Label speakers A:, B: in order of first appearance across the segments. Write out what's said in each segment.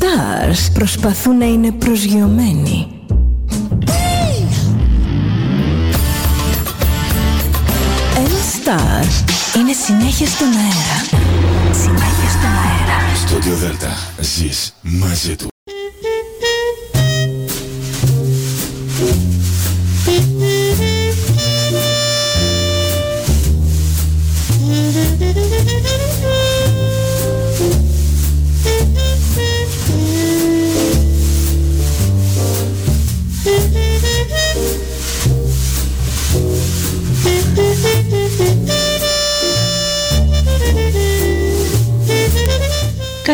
A: stars προσπαθούν να είναι προσγειωμένοι. Ένα star είναι συνέχεια στον αέρα. Συνέχεια στον αέρα.
B: Στο Δέλτα ζεις μαζί του.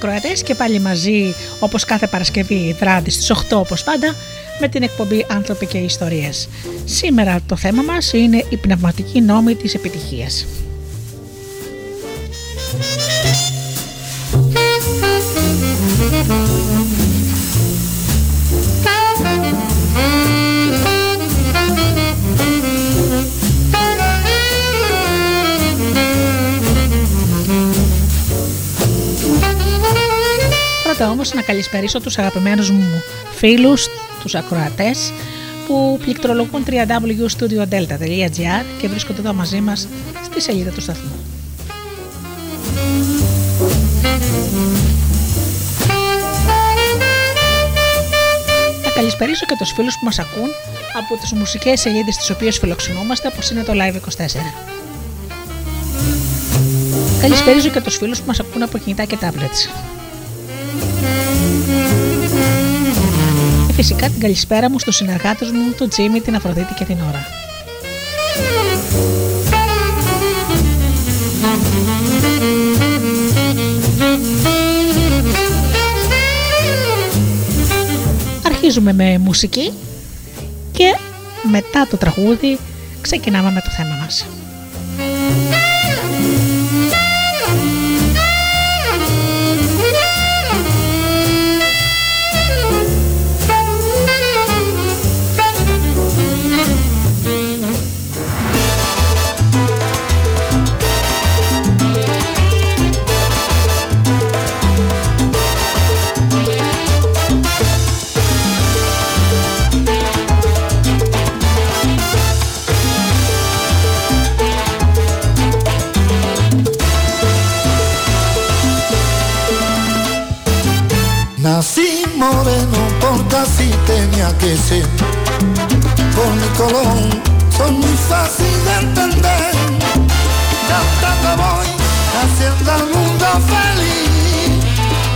C: Φίλοι ακροατές και πάλι μαζί όπως κάθε Παρασκευή βράδυ στις 8 όπως πάντα με την εκπομπή «Άνθρωποι και Ιστορίες». Σήμερα το θέμα μας είναι η πνευματική νόμη της επιτυχίας. Πρώτα όμως να καλησπερίσω τους αγαπημένους μου φίλους, τους ακροατές που πληκτρολογούν www.studiodelta.gr και βρίσκονται εδώ μαζί μας στη σελίδα του σταθμού. Να καλησπερίσω και τους φίλους που μας ακούν από τις μουσικές σελίδες τις οποίες φιλοξενούμαστε όπως είναι το Live24. Καλησπέριζω και τους φίλους που μας ακούν από κινητά και tablets. Φυσικά την καλησπέρα μου στους συνεργάτες μου, τον Τζίμι, την Αφροδίτη και την Ωρα. Αρχίζουμε με μουσική και μετά το τραγούδι ξεκινάμε με το θέμα μας.
D: Tenía que ser. Por mi color soy muy fácil de entender. Cantando voy haciendo al mundo feliz.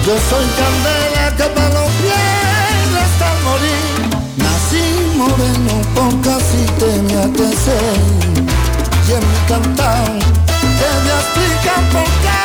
D: Yo soy candela que me lo pierde hasta el morir. Nací moreno porque así tenía que ser. Y en mi cantar te voy a explicar por qué.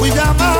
E: We got more.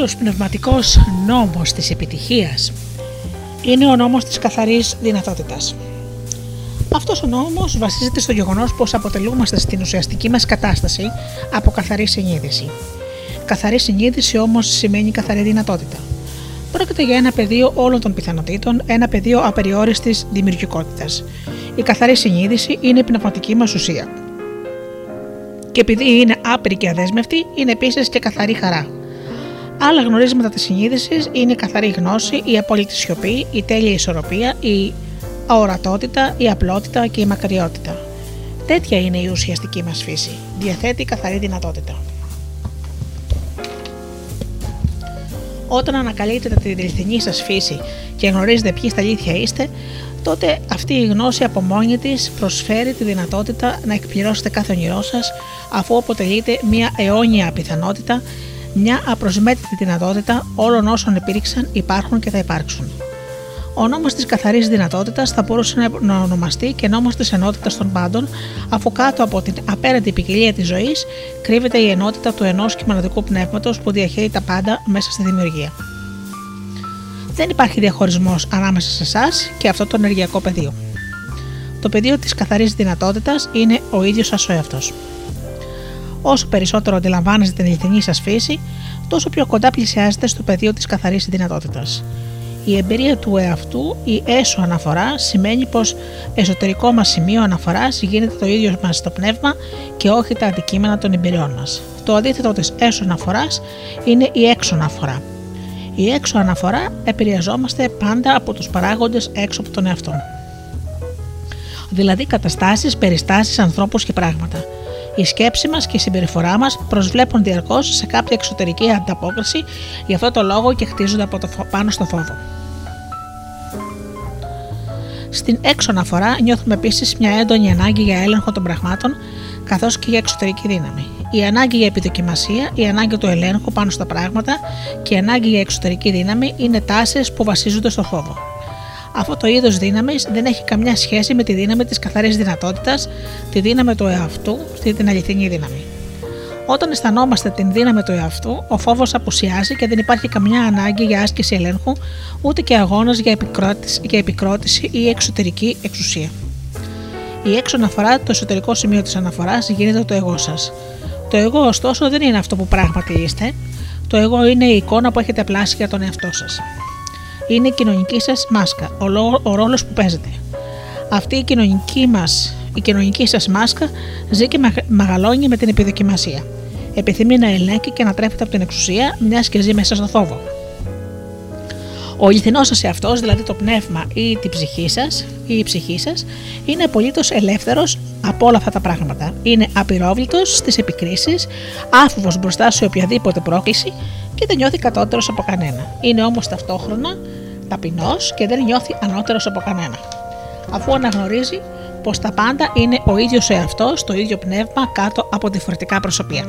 C: Ο πρώτος πνευματικός νόμος της επιτυχίας είναι ο νόμος της καθαρής δυνατότητας. Αυτός ο νόμος βασίζεται στο γεγονός πως αποτελούμαστε στην ουσιαστική μας κατάσταση από καθαρή συνείδηση. Καθαρή συνείδηση όμως σημαίνει καθαρή δυνατότητα. Πρόκειται για ένα πεδίο όλων των πιθανότητων, ένα πεδίο απεριόριστης δημιουργικότητας. Η καθαρή συνείδηση είναι η πνευματική μας ουσία. Και επειδή είναι άπειρη και αδέσμευτη, είναι επίσης και καθαρή χαρά. Άλλα γνωρίσματα της συνείδησης είναι η καθαρή γνώση, η απόλυτη σιωπή, η τέλεια ισορροπία, η αορατότητα, η απλότητα και η μακριότητα. Τέτοια είναι η ουσιαστική μας φύση. Διαθέτει καθαρή δυνατότητα. Όταν ανακαλύπτετε την αληθινή σας φύση και γνωρίζετε ποιοι στα αλήθεια είστε, τότε αυτή η γνώση από μόνη της προσφέρει τη δυνατότητα να εκπληρώσετε κάθε όνειρό σας, αφού αποτελείται μια αιώνια πιθανότητα, μια απροσμέτρητη δυνατότητα όλων όσων υπήρξαν, υπάρχουν και θα υπάρξουν. Ο νόμος της καθαρής δυνατότητας θα μπορούσε να ονομαστεί και νόμος της ενότητας των πάντων, αφού κάτω από την απέραντη ποικιλία της ζωής κρύβεται η ενότητα του ενός και μοναδικού πνεύματος που διαχέει τα πάντα μέσα στη δημιουργία. Δεν υπάρχει διαχωρισμός ανάμεσα σε εσάς και αυτό το ενεργειακό πεδίο. Το πεδίο της καθαρής δυνατότητας είναι ο ίδιος σα ο εαυτός. Όσο περισσότερο αντιλαμβάνεστε την αληθινή σας φύση, τόσο πιο κοντά πλησιάζετε στο πεδίο της καθαρής δυνατότητας. Η εμπειρία του εαυτού, η έσω αναφορά, σημαίνει πως εσωτερικό μας σημείο αναφοράς γίνεται το ίδιο μας το πνεύμα και όχι τα αντικείμενα των εμπειριών μας. Το αντίθετο της έσω αναφοράς είναι η έξω αναφορά. Η έξω αναφορά επηρεαζόμαστε πάντα από τους παράγοντες έξω από τον εαυτό. Δηλαδή καταστάσεις, περιστάσεις, ανθρώπους και πράγματα. Η σκέψη μας και η συμπεριφορά μας προσβλέπουν διαρκώς σε κάποια εξωτερική ανταπόκριση, γι' αυτό το λόγο και χτίζονται από το φο- πάνω στο φόβο. Στην έξω αναφορά νιώθουμε επίσης μια έντονη ανάγκη για έλεγχο των πραγμάτων καθώς και για εξωτερική δύναμη. Η ανάγκη για επιδοκιμασία, η ανάγκη του ελέγχου πάνω στα πράγματα και η ανάγκη για εξωτερική δύναμη είναι τάσεις που βασίζονται στο φόβο. Αυτό το είδος δύναμης δεν έχει καμιά σχέση με τη δύναμη της καθαρής δυνατότητας, τη δύναμη του εαυτού, την αληθινή δύναμη. Όταν αισθανόμαστε την δύναμη του εαυτού, ο φόβος απουσιάζει και δεν υπάρχει καμιά ανάγκη για άσκηση ελέγχου, ούτε και αγώνας για, επικρότηση- για επικρότηση ή εξωτερική εξουσία. Η έξω αναφορά, το εσωτερικό σημείο της αναφοράς, γίνεται το εγώ σας. Το εγώ, ωστόσο, δεν είναι αυτό που πράγματι είστε. Το εγώ είναι η εικόνα που έχετε πλάσει για τον εαυτό σας. Είναι η κοινωνική σας μάσκα, ο, λό- ο ρόλος που παίζετε. Αυτή η κοινωνική μας, η κοινωνική σας μάσκα ζει και μαγ- μεγαλώνει με την επιδοκιμασία. Επιθυμεί να ελέγχει και να τρέφεται από την εξουσία, μιας και ζει μέσα στο φόβο. Ο αληθινός σας εαυτός, δηλαδή το πνεύμα ή την ψυχή σας ή η ψυχή σας, είναι απολύτως ελεύθερος από όλα αυτά τα πράγματα. Είναι απειρόβλητος στις επικρίσεις, άφοβος μπροστά σε οποιαδήποτε πρόκληση και δεν νιώθει κατώτερος από κανένα. Είναι όμως ταυτόχρονα ταπεινός και δεν νιώθει ανώτερος από κανένα. Αφού αναγνωρίζει πως τα πάντα είναι ο ίδιος εαυτός, το ίδιο πνεύμα κάτω από διαφορετικά προσωπία.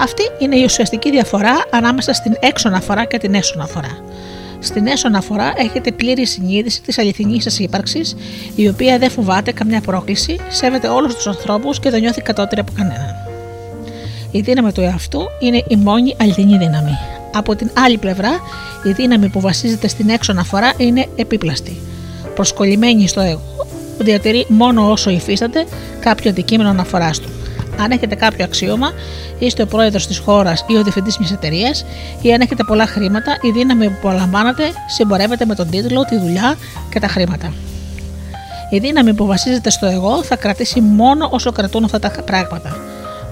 C: Αυτή είναι η ουσιαστική διαφορά ανάμεσα στην έξω αναφορά και την έσω αναφορά. Στην έσω αναφορά έχετε πλήρη συνείδηση της αληθινής σας ύπαρξης, η οποία δεν φοβάται καμιά πρόκληση, σέβεται όλους τους ανθρώπους και δεν νιώθει κατώτερη από κανέναν. Η δύναμη του εαυτού είναι η μόνη αληθινή δύναμη. Από την άλλη πλευρά, η δύναμη που βασίζεται στην έξω αναφορά είναι επίπλαστη. Προσκολλημένη στο εγώ, διατηρεί μόνο όσο υφίσταται κάποιο αντικείμενο αναφοράς του. Αν έχετε κάποιο αξίωμα, είστε ο πρόεδρος της χώρας ή ο διευθυντής μιας εταιρείας, ή αν έχετε πολλά χρήματα, η δύναμη που απολαμβάνετε συμπορεύεται με τον τίτλο, τη δουλειά και τα χρήματα. Η δύναμη που βασίζεται στο εγώ θα κρατήσει μόνο όσο κρατούν αυτά τα πράγματα.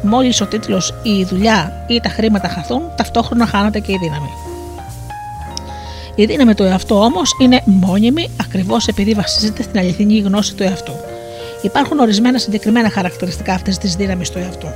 C: Μόλις ο τίτλος, η δουλειά ή τα χρήματα χαθούν, ταυτόχρονα χάνεται και η δύναμη. Η δύναμη του εαυτού όμως είναι μόνιμη ακριβώς επειδή βασίζεται στην αληθινή γνώση του εαυτού. Υπάρχουν ορισμένα συγκεκριμένα χαρακτηριστικά αυτής της δύναμης του εαυτού.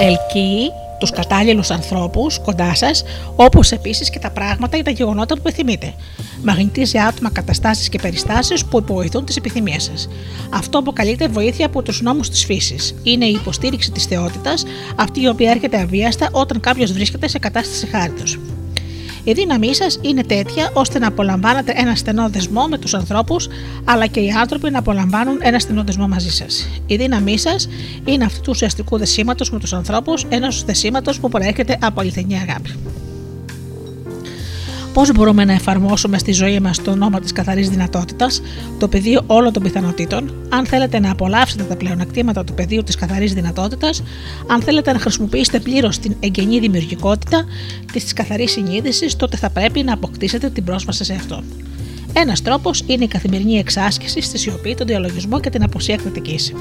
C: Ελκύει τους κατάλληλους ανθρώπους κοντά σας, όπως επίσης και τα πράγματα ή τα γεγονότα που επιθυμείτε. Μαγνητίζει άτομα, καταστάσεις και περιστάσεις που υποβοηθούν τις επιθυμίες σας. Αυτό αποκαλείται βοήθεια από τους νόμους της φύσης. Είναι η υποστήριξη της θεότητας, αυτή η οποία έρχεται αβίαστα όταν κάποιος βρίσκεται σε κατάσταση χάριτος. Η δύναμή σας είναι τέτοια ώστε να απολαμβάνετε ένα στενό δεσμό με τους ανθρώπους, αλλά και οι άνθρωποι να απολαμβάνουν ένα στενό δεσμό μαζί σας. Η δύναμή σας είναι αυτού του ουσιαστικού δεσίματος με τους ανθρώπους, ενός δεσίματος που προέρχεται από αληθινή αγάπη. Πώς μπορούμε να εφαρμόσουμε στη ζωή μας το νόμο της καθαρής δυνατότητας, το πεδίο όλων των πιθανότητων, αν θέλετε να απολαύσετε τα πλεονεκτήματα του πεδίου της καθαρής δυνατότητας, αν θέλετε να χρησιμοποιήσετε πλήρως την εγγενή δημιουργικότητα της καθαρής συνείδησης, τότε θα πρέπει να αποκτήσετε την πρόσβαση σε αυτό. Ένας τρόπος είναι η καθημερινή εξάσκηση στη σιωπή, τον διαλογισμό και την αποσία κριτικής.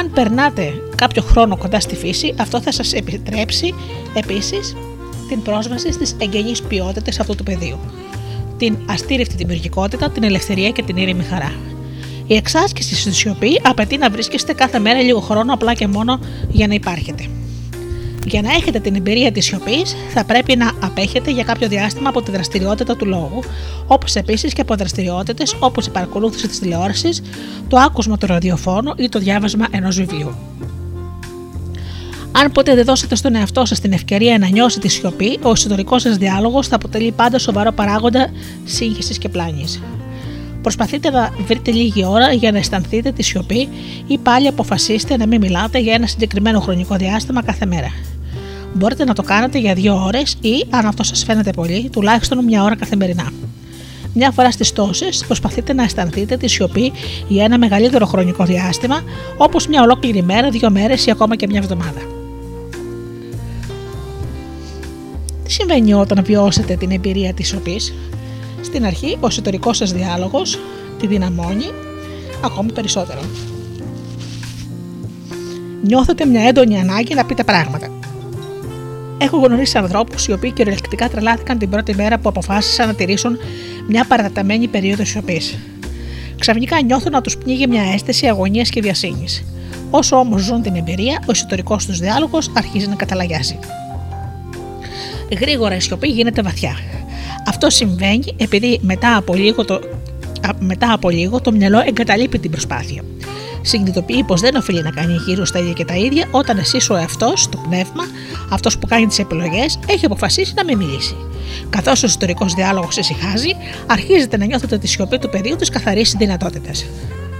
C: Αν περνάτε κάποιο χρόνο κοντά στη φύση, αυτό θα σας επιτρέψει επίσης την πρόσβαση στις εγγενείς ποιότητες αυτού του πεδίου. Την αστήρευτη δημιουργικότητα, την ελευθερία και την ήρεμη χαρά. Η εξάσκηση στη σιωπή απαιτεί να βρίσκεστε κάθε μέρα λίγο χρόνο απλά και μόνο για να υπάρχετε. Για να έχετε την εμπειρία της σιωπής, θα πρέπει να απέχετε για κάποιο διάστημα από τη δραστηριότητα του λόγου, όπως επίσης και από δραστηριότητες όπως η παρακολούθηση της τηλεόρασης, το άκουσμα του ραδιοφώνου ή το διάβασμα ενός βιβλίου. Αν ποτέ δεν δώσετε στον εαυτό σας την ευκαιρία να νιώσει τη σιωπή, ο εσωτερικός σας διάλογος θα αποτελεί πάντα σοβαρό παράγοντα σύγχυσης και πλάνης. Προσπαθείτε να βρείτε λίγη ώρα για να αισθανθείτε τη σιωπή ή πάλι αποφασίστε να μην μιλάτε για ένα συγκεκριμένο χρονικό διάστημα κάθε μέρα. Μπορείτε να το κάνετε για δύο ώρες ή, αν αυτό σας φαίνεται πολύ, τουλάχιστον μια ώρα καθημερινά. Μια φορά στις τόσες προσπαθείτε να αισθανθείτε τη σιωπή για ένα μεγαλύτερο χρονικό διάστημα, όπως μια ολόκληρη μέρα, δύο μέρες ή ακόμα και μια εβδομάδα. Τι συμβαίνει όταν βιώσετε την εμπειρία της σιωπής. Στην αρχή ο εσωτερικός σας διάλογος τη δυναμώνει ακόμη περισσότερο. Νιώθετε μια έντονη ανάγκη να πείτε πράγματα. Έχω γνωρίσει ανθρώπους οι οποίοι κυριολεκτικά τρελάθηκαν την πρώτη μέρα που αποφάσισαν να τηρήσουν μια παραταμένη περίοδο σιωπής. Ξαφνικά νιώθουν να τους πνίγει μια αίσθηση αγωνίας και διασύνη. Όσο όμως ζουν την εμπειρία, ο εσωτερικός τους διάλογος αρχίζει να καταλαγιάζει. Γρήγορα η σιωπή γίνεται βαθιά. Αυτό συμβαίνει επειδή μετά από λίγο το, μετά από λίγο το μυαλό εγκαταλείπει την προσπάθεια. Συνειδητοποιεί πως δεν οφείλει να κάνει γύρω στα ίδια και τα ίδια όταν εσύ ο εαυτός, το πνεύμα, αυτός που κάνει τις επιλογές, έχει αποφασίσει να μην μιλήσει. Καθώς ο εσωτερικό διάλογος ησυχάζει, αρχίζετε να νιώθετε τη σιωπή του πεδίου τη καθαρή δυνατότητα.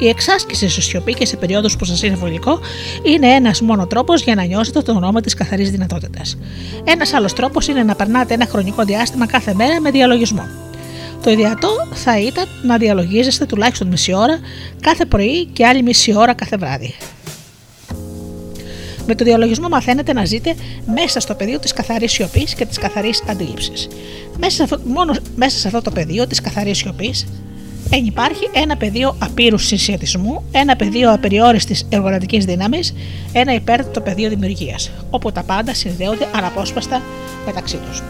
C: Η εξάσκηση σε σιωπή και σε περίοδου που σας είναι βολικό είναι ένας μόνο τρόπος για να νιώσετε το όνομα της καθαρής δυνατότητας. Ένας άλλος τρόπος είναι να περνάτε ένα χρονικό διάστημα κάθε μέρα με διαλογισμό. Το ιδιαίτερο θα ήταν να διαλογίζεστε τουλάχιστον μισή ώρα κάθε πρωί και άλλη μισή ώρα κάθε βράδυ. Με το διαλογισμό μαθαίνετε να ζείτε μέσα στο πεδίο της καθαρής σιωπής και της καθαρής αντίληψης. Μέσα, σε αυτό, μόνο μέσα σε αυτό το πεδίο της καθαρής σιωπής υπάρχει ένα πεδίο απείρους συσχετισμού, ένα πεδίο απεριόριστης εργολατική δύναμης, ένα υπέρτατο πεδίο δημιουργίας, όπου τα πάντα συνδέονται αναπόσπαστα μεταξύ τους.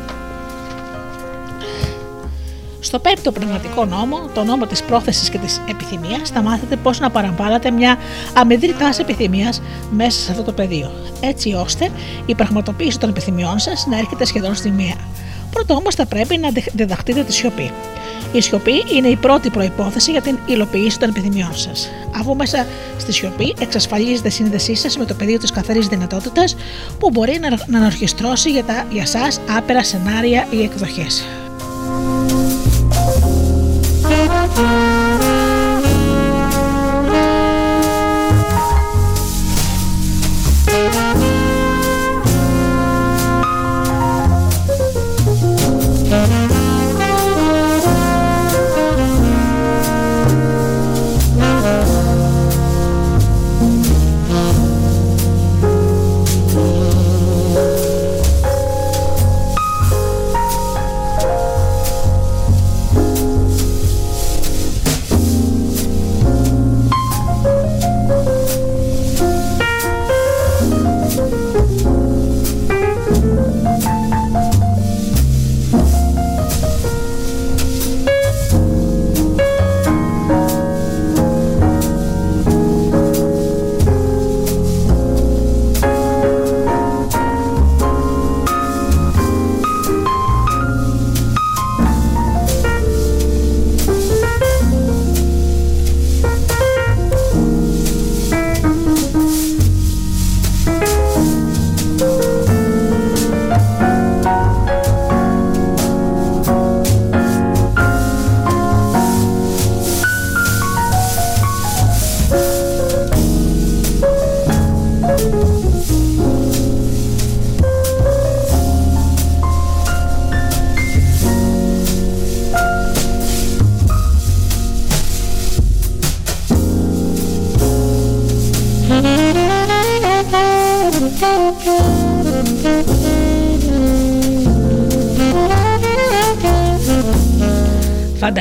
C: Στο πέμπτο πνευματικό νόμο, το νόμο της πρόθεσης και της επιθυμίας, θα μάθετε πώς να παραμβάλλατε μια αμυδρή τάση επιθυμίας μέσα σε αυτό το πεδίο, έτσι ώστε η πραγματοποίηση των επιθυμιών σας να έρχεται σχεδόν στη μία. Πρώτα όμως θα πρέπει να διδαχτείτε τη σιωπή. Η σιωπή είναι η πρώτη προπόθεση για την υλοποίηση των επιθυμιών σας. Αφού μέσα στη σιωπή εξασφαλίζετε σύνδεσή σας με το πεδίο της καθαρής δυνατότητας που μπορεί να ανορχιστρώσει για, τα, για σας άπειρα σενάρια ή εκδοχές.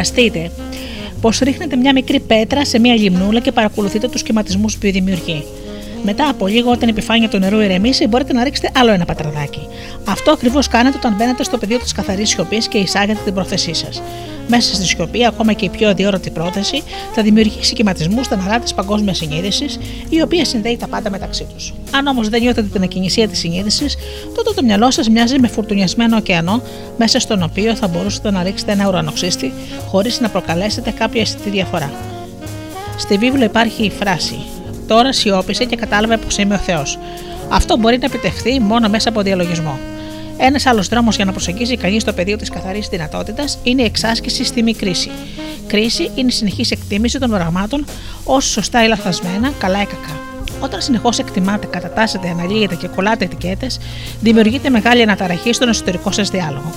C: Φανταστείτε πως ρίχνετε μια μικρή πέτρα σε μια λιμνούλα και παρακολουθείτε τους σχηματισμούς που δημιουργεί. Μετά από λίγο, όταν η επιφάνεια του νερού ηρεμήσει, μπορείτε να ρίξετε άλλο ένα πατραδάκι. Αυτό ακριβώς κάνετε όταν μπαίνετε στο πεδίο της καθαρής σιωπής και εισάγετε την πρόθεσή σας. Μέσα στη σιωπή, ακόμα και η πιο αδιόρατη πρόθεση θα δημιουργήσει σχηματισμούς στα νερά της παγκόσμιας συνείδησης, η οποία συνδέει τα πάντα μεταξύ τους. Αν όμως δεν νιώθετε την ακινησία της συνείδησης, τότε το μυαλό σας μοιάζει με φουρτουνιασμένο ωκεανό, μέσα στον οποίο θα μπορούσατε να ρίξετε ένα ουρανοξύστη χωρίς να προκαλέσετε κάποια αισθητή διαφορά. Στη βίβλο υπάρχει η φράση Τώρα σιώπησε και κατάλαβε πως είμαι ο Θεός. Αυτό μπορεί να επιτευχθεί μόνο μέσα από διαλογισμό. Ένας άλλος δρόμος για να προσεγγίσει κανείς το πεδίο της καθαρής δυνατότητας είναι η εξάσκηση στη μη κρίση. Κρίση είναι η συνεχής εκτίμηση των πραγμάτων ω σωστά ή λαθασμένα, καλά ή κακά. Όταν συνεχώς εκτιμάτε, κατατάσσετε, αναλύετε και κολλάτε ετικέτες, δημιουργείται μεγάλη αναταραχή στον εσωτερικό σας διάλογο.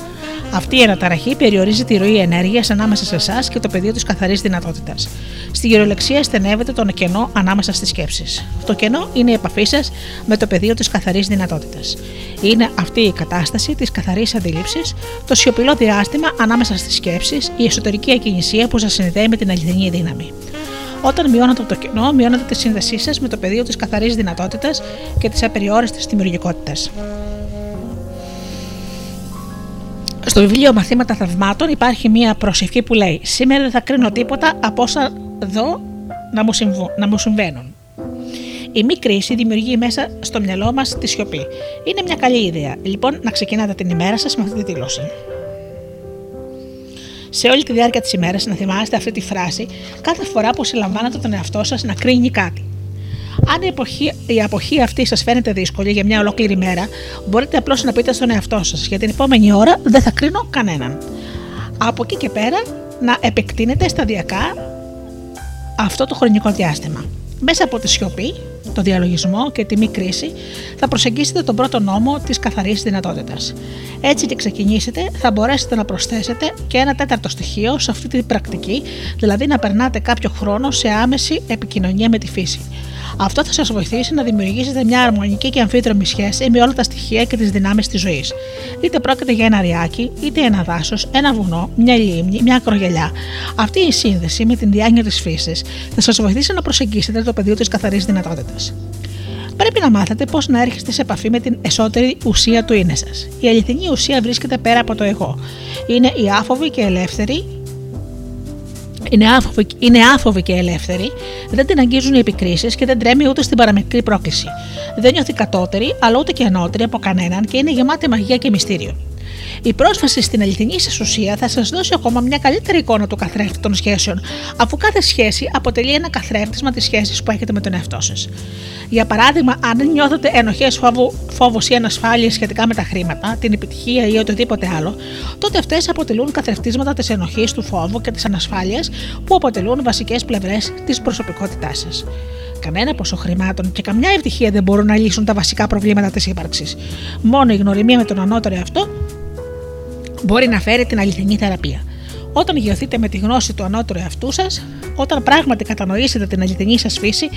C: Αυτή η αναταραχή περιορίζει τη ροή ενέργειας ανάμεσα σε εσάς και το πεδίο της καθαρής δυνατότητας. Στη γεωλεξία στενεύεται το κενό ανάμεσα στις σκέψεις. Το κενό είναι η επαφή σας με το πεδίο της καθαρής δυνατότητας. Είναι αυτή η κατάσταση της καθαρής αντίληψη, το σιωπηλό διάστημα ανάμεσα στις σκέψεις, η εσωτερική ακινησία που σας συνδέει με την αληθινή δύναμη. Όταν μειώνετε το κενό, μειώνετε τη σύνδεσή σας με το πεδίο της καθαρής δυνατότητας και της απεριόριστης δημιουργικότητας. Στο βιβλίο Μαθήματα Θαυμάτων υπάρχει μία προσευχή που λέει: Σήμερα δεν θα κρίνω τίποτα από όσα δω να μου, συμβού, να μου συμβαίνουν. Η μη κρίση δημιουργεί μέσα στο μυαλό μας τη σιωπή. Είναι μια καλή ιδέα. Λοιπόν, να ξεκινάτε την ημέρα σας με αυτή τη δήλωση. Σε όλη τη διάρκεια της ημέρας να θυμάστε αυτή τη φράση κάθε φορά που συλλαμβάνετε τον εαυτό σας να κρίνει κάτι. Αν η, εποχή, η αποχή αυτή σας φαίνεται δύσκολη για μια ολόκληρη μέρα, μπορείτε απλώς να πείτε στον εαυτό σας: Για την επόμενη ώρα δεν θα κρίνω κανέναν. Από εκεί και πέρα να επεκτείνετε σταδιακά αυτό το χρονικό διάστημα. Μέσα από τη σιωπή, το διαλογισμό και τη μη κρίση θα προσεγγίσετε τον πρώτο νόμο της καθαρής δυνατότητας. Έτσι και ξεκινήσετε θα μπορέσετε να προσθέσετε και ένα τέταρτο στοιχείο σε αυτή την πρακτική, δηλαδή να περνάτε κάποιο χρόνο σε άμεση επικοινωνία με τη φύση. Αυτό θα σας βοηθήσει να δημιουργήσετε μια αρμονική και αμφίδρομη σχέση με όλα τα στοιχεία και τις δυνάμεις της ζωής. Είτε πρόκειται για ένα ριάκι, είτε ένα δάσος, ένα βουνό, μια λίμνη, μια ακρογελιά. Αυτή η σύνδεση με την διάνοια της φύσης θα σας βοηθήσει να προσεγγίσετε το πεδίο της καθαρής δυνατότητας. Πρέπει να μάθετε πώς να έρχεστε σε επαφή με την εσωτερική ουσία του είναι σας. Η αληθινή ουσία βρίσκεται πέρα από το εγώ. Είναι η άφοβη και ελεύθερη είναι άφοβη, είναι άφοβη και ελεύθερη, δεν την αγγίζουν οι επικρίσεις και δεν τρέμει ούτε στην παραμικρή πρόκληση. Δεν νιώθει κατώτερη, αλλά ούτε και ανώτερη από κανέναν και είναι γεμάτη μαγεία και μυστήριο. Η πρόσφαση στην αληθινή σας ουσία θα σας δώσει ακόμα μια καλύτερη εικόνα του καθρέφτη των σχέσεων, αφού κάθε σχέση αποτελεί ένα καθρέφτισμα της σχέσης που έχετε με τον εαυτό σας. Για παράδειγμα, αν νιώθετε ενοχές, φόβο ή ανασφάλεια σχετικά με τα χρήματα, την επιτυχία ή οτιδήποτε άλλο, τότε αυτές αποτελούν καθρεφτίσματα της ενοχής, του φόβου και της ανασφάλειας που αποτελούν βασικές πλευρές της προσωπικότητάς σας. Κανένα ποσό χρημάτων και καμιά ευτυχία δεν μπορούν να λύσουν τα βασικά προβλήματα της ύπαρξης. Μόνο η γνωριμία με τον ανώτερο αυτό μπορεί να φέρει την αληθινή θεραπεία. Όταν γιωθείτε με τη γνώση του ανώτερου εαυτού σας, όταν πράγματι κατανοήσετε την αληθινή σας φύση,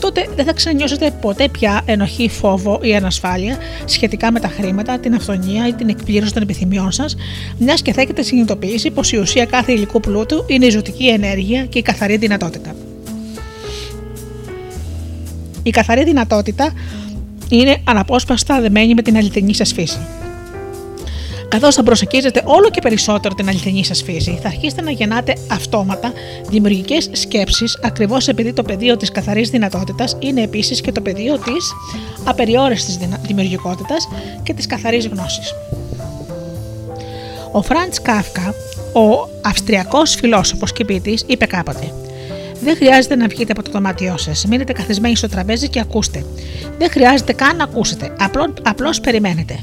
C: τότε δεν θα ξανανιώσετε ποτέ πια ενοχή, φόβο ή ανασφάλεια σχετικά με τα χρήματα, την αυθονία ή την εκπλήρωση των επιθυμιών σας, μιας και θα έχετε συνειδητοποιήσει πως η ουσία κάθε υλικού πλούτου είναι η ζωτική ενέργεια και η καθαρή δυνατότητα. Η καθαρή δυνατότητα είναι αναπόσπαστα δεμένη με την αληθινή σας φύση. Καθώς θα προσεγγίζετε όλο και περισσότερο την αληθινή σας φύση, θα αρχίσετε να γεννάτε αυτόματα δημιουργικές σκέψεις, ακριβώς επειδή το πεδίο της καθαρής δυνατότητας είναι επίσης και το πεδίο της απεριόριστης δημιουργικότητας και της καθαρής γνώσης. Ο Φραντς Κάφκα, ο Αυστριακός φιλόσοφος και ποιητής, είπε κάποτε: δεν χρειάζεται να βγείτε από το δωμάτιό σας. Μείνετε καθισμένοι στο τραπέζι και ακούστε. Δεν χρειάζεται καν να ακούσετε. Απλώς περιμένετε.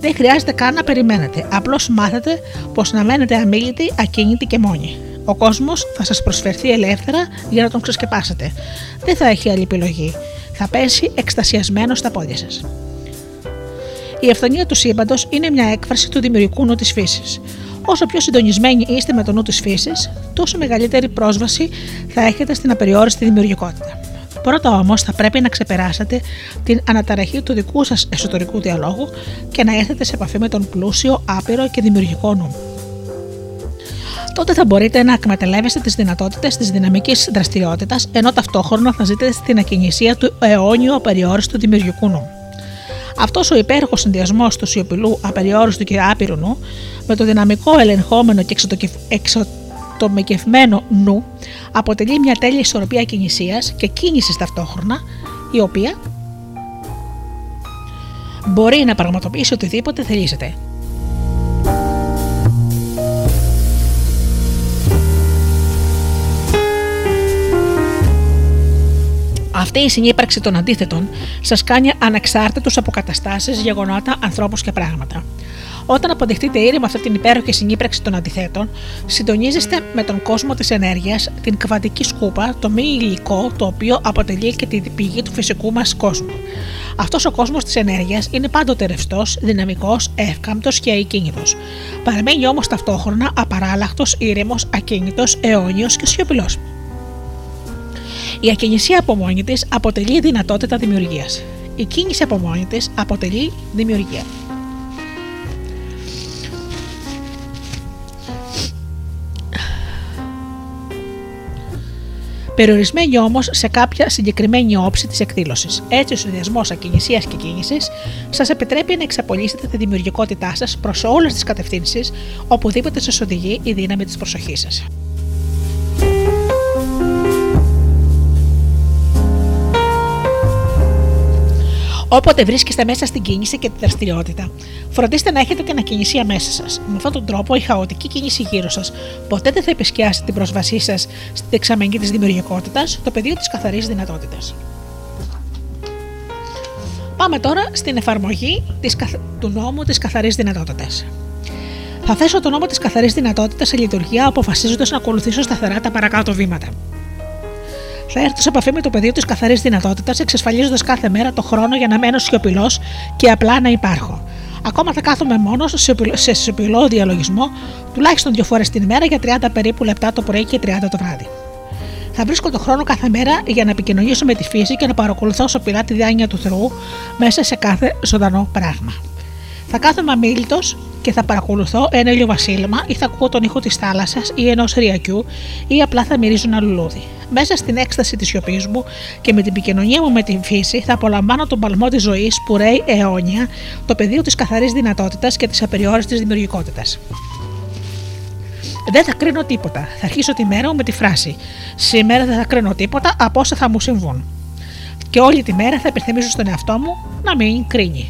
C: Δεν χρειάζεται καν να περιμένετε. Απλώς μάθετε πως να μένετε αμήλυτοι, ακίνητοι και μόνοι. Ο κόσμος θα σας προσφερθεί ελεύθερα για να τον ξεσκεπάσετε. Δεν θα έχει άλλη επιλογή. Θα πέσει εκστασιασμένο στα πόδια σας. Η αυθονία του σύμπαντος είναι μια έκφραση του δημιουργικού νου της φύσης. Όσο πιο συντονισμένοι είστε με το νου της φύσης, τόσο μεγαλύτερη πρόσβαση θα έχετε στην απεριόριστη δημιουργικότητα. Πρώτα όμως θα πρέπει να ξεπεράσετε την αναταραχή του δικού σας εσωτερικού διαλόγου και να έρθετε σε επαφή με τον πλούσιο, άπειρο και δημιουργικό νου. Τότε θα μπορείτε να εκμεταλλεύεστε τις δυνατότητες της δυναμικής δραστηριότητας, ενώ ταυτόχρονα θα ζείτε στην ακινησία του αιώνιου απεριόριστου δημιουργικού νου. Αυτός ο υπέροχος συνδυασμός του σιωπηλού, απεριόριστου και άπειρου νου με το δυναμικό ελεγχόμενο και εξωτομικευμένο νου αποτελεί μια τέλεια ισορροπία κινησίας και κίνησης ταυτόχρονα, η οποία μπορεί να πραγματοποιήσει οτιδήποτε θελήσετε. Αυτή η συνύπαρξη των αντίθετων σας κάνει ανεξάρτητους από καταστάσει, γεγονότα, ανθρώπους και πράγματα. Όταν αποδεχτείτε ήρεμα αυτή την υπέροχη συνύπαρξη των αντιθέτων, συντονίζεστε με τον κόσμο της ενέργειας, την κβαντική σκούπα, το μη υλικό, το οποίο αποτελεί και την πηγή του φυσικού μας κόσμου. Αυτός ο κόσμος της ενέργειας είναι πάντοτε ρευστός, δυναμικός, εύκαμπτος και ακίνητος. Παραμένει όμως ταυτόχρονα απαράλλαχτος, ήρεμος, ακίνητος, αιώνιος και σιωπηλός. Η ακινησία από μόνη της αποτελεί δυνατότητα δημιουργίας. Η κίνηση από μόνη της αποτελεί δημιουργία. Περιορισμένη όμως σε κάποια συγκεκριμένη όψη της εκδήλωσης. Έτσι, ο συνδυασμός ακινησίας και κίνησης σας επιτρέπει να εξαπολύσετε τη δημιουργικότητά σας προς όλες τις κατευθύνσεις οπουδήποτε σας οδηγεί η δύναμη της προσοχής σας. Όποτε βρίσκεστε μέσα στην κίνηση και τη δραστηριότητα, φροντίστε να έχετε την ακινησία μέσα σας. Με αυτόν τον τρόπο, η χαοτική κίνηση γύρω σας ποτέ δεν θα επισκιάσει την πρόσβασή σας στη δεξαμενή της δημιουργικότητας, το πεδίο της καθαρής δυνατότητας. Πάμε τώρα στην εφαρμογή της, του νόμου της καθαρής δυνατότητας. Θα θέσω τον νόμο της καθαρής δυνατότητας σε λειτουργία αποφασίζοντας να ακολουθήσω σταθερά τα παρακάτω βήματα θα έρθω σε επαφή με το πεδίο της καθαρής δυνατότητας, εξασφαλίζοντας κάθε μέρα το χρόνο για να μένω σιωπηλός και απλά να υπάρχω. Ακόμα θα κάθομαι μόνος σε σιωπηλό διαλογισμό τουλάχιστον δύο φορές την ημέρα για 30 περίπου λεπτά το πρωί και 30 το βράδυ. Θα βρίσκω το χρόνο κάθε μέρα για να επικοινωνήσω με τη φύση και να παρακολουθώ σοπηλά τη διάνοια του Θεού μέσα σε κάθε ζωντανό πράγμα. Θα κάθομαι αμήλυτο και θα παρακολουθώ ένα ηλιοβασίλεμα ή θα ακούω τον ήχο της θάλασσας ή ενός ριακιού ή απλά θα μυρίζω ένα λουλούδι. Μέσα στην έκσταση της σιωπής μου και με την επικοινωνία μου με την φύση θα απολαμβάνω τον παλμό της ζωής που ρέει αιώνια, το πεδίο της καθαρής δυνατότητας και της απεριόριστης δημιουργικότητας. Δεν θα κρίνω τίποτα. Θα αρχίσω τη μέρα μου με τη φράση Σήμερα δεν θα κρίνω τίποτα από όσα θα μου συμβούν. Και όλη τη μέρα θα επιθυμίσω στον εαυτό μου να μην κρίνει.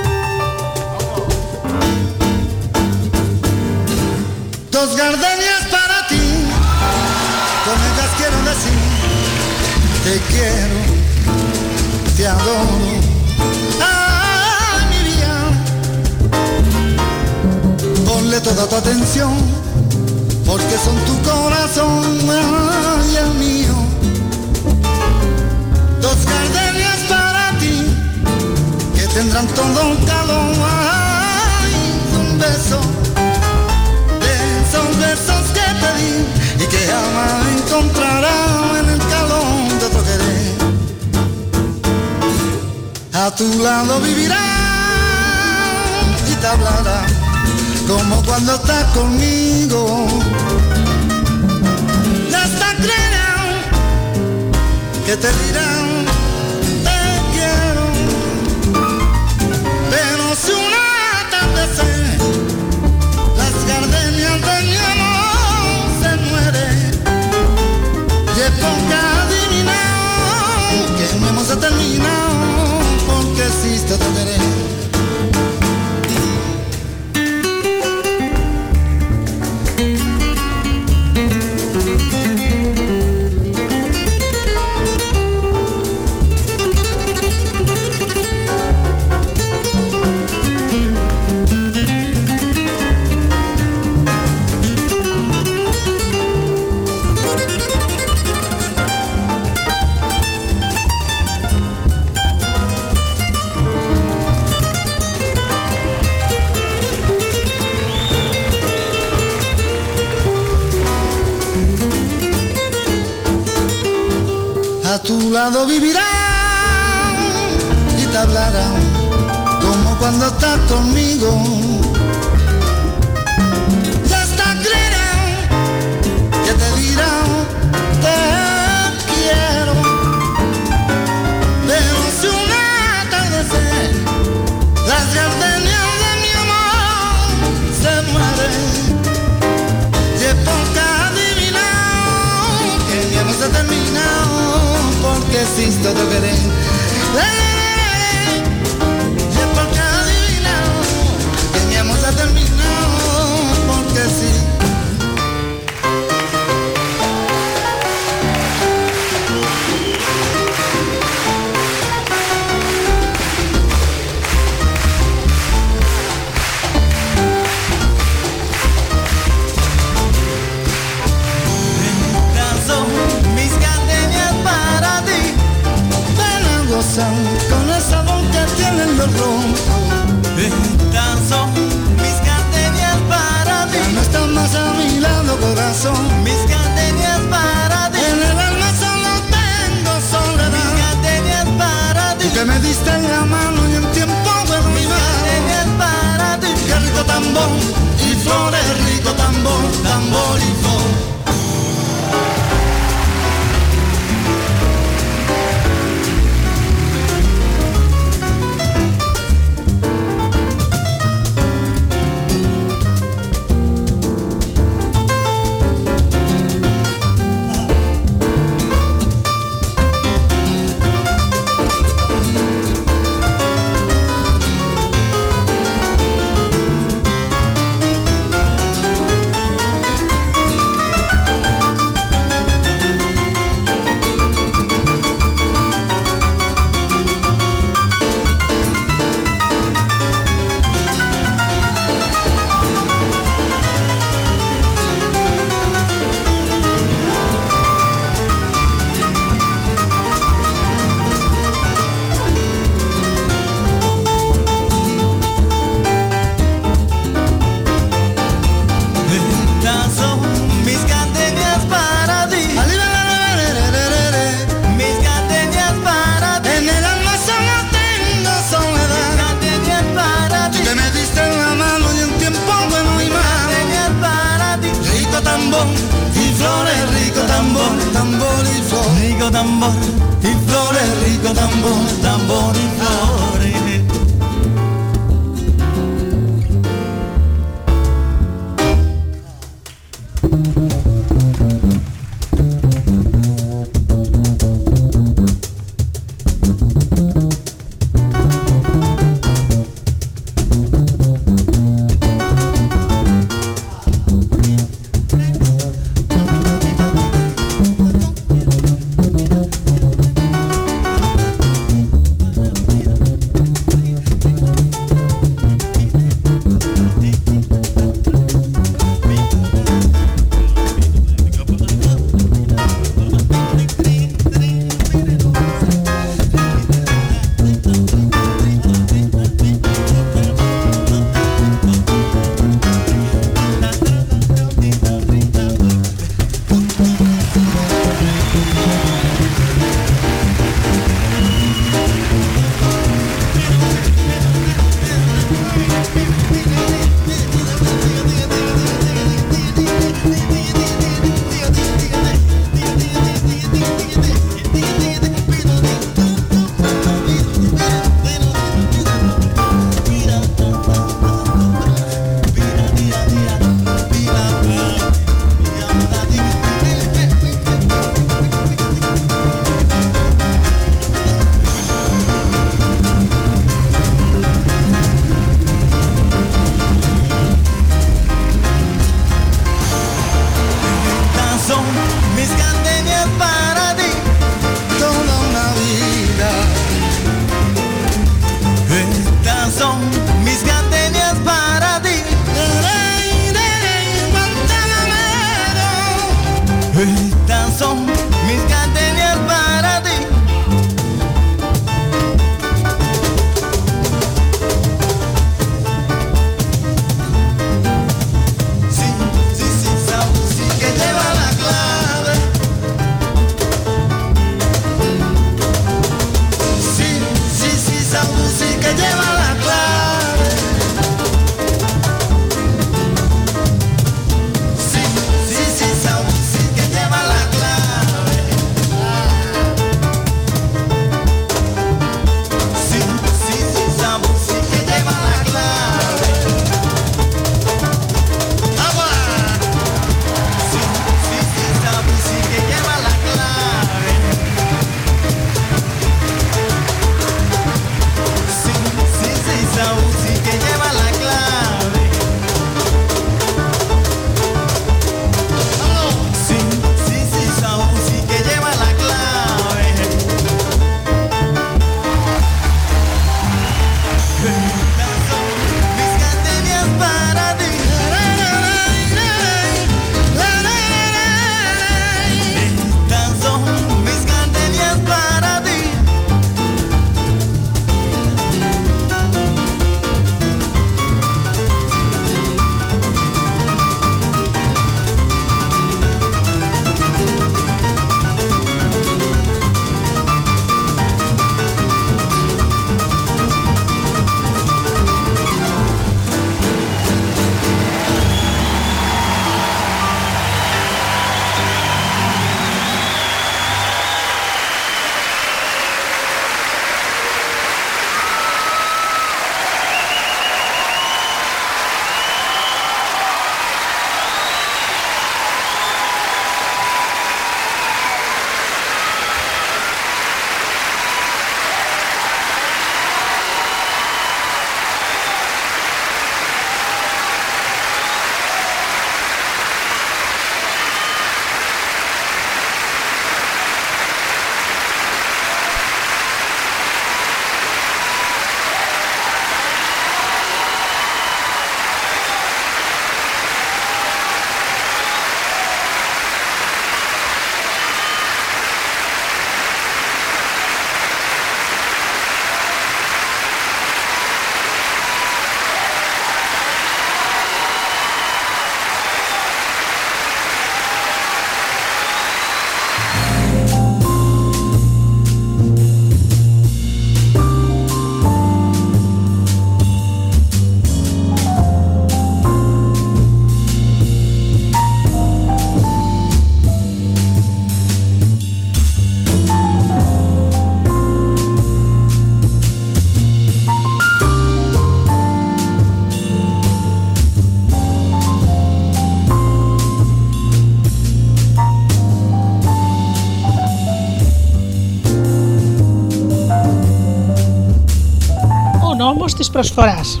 C: Της προσφοράς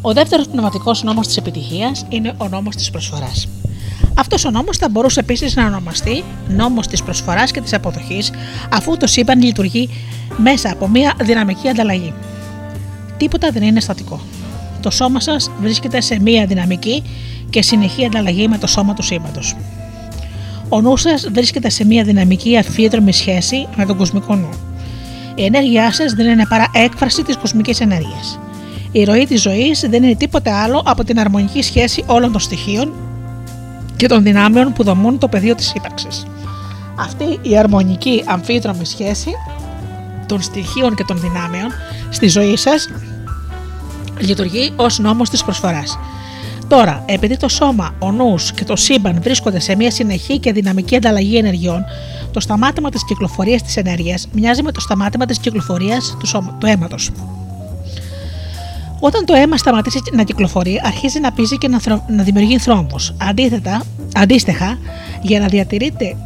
C: Ο δεύτερος πνευματικός νόμος της επιτυχίας είναι ο νόμος της προσφοράς. Αυτός ο νόμος θα μπορούσε επίσης να ονομαστεί νόμος της προσφοράς και της αποδοχής αφού το σύμπαν λειτουργεί μέσα από μια δυναμική ανταλλαγή. Τίποτα δεν είναι στατικό. Το σώμα σας βρίσκεται σε μια δυναμική και συνεχή ανταλλαγή με το σώμα του σύμπαντος. Ο νου σας βρίσκεται σε μια δυναμική αφίδρομη σχέση με τον κοσμικό νου. Η ενέργειά σας δεν είναι παρά έκφραση της κοσμικής ενέργειας. Η ροή της ζωής δεν είναι τίποτε άλλο από την αρμονική σχέση όλων των στοιχείων και των δυνάμεων που δομούν το πεδίο της ύπαρξης. Αυτή η αρμονική αμφίδρομη σχέση των στοιχείων και των δυνάμεων στη ζωή σας λειτουργεί ως νόμος της προσφοράς. Τώρα, επειδή το σώμα, ο νους και το σύμπαν βρίσκονται σε μια συνεχή και δυναμική ανταλλαγή ενεργειών, το σταμάτημα της κυκλοφορίας της ενέργειας μοιάζει με το σταμάτημα της κυκλοφορίας του, σώμα, του αίματος. Όταν το αίμα σταματήσει να κυκλοφορεί, αρχίζει να πίζει και να, θρο- να δημιουργεί θρόμβους. Αντίθετα, αντίστοιχα, για να διατηρείται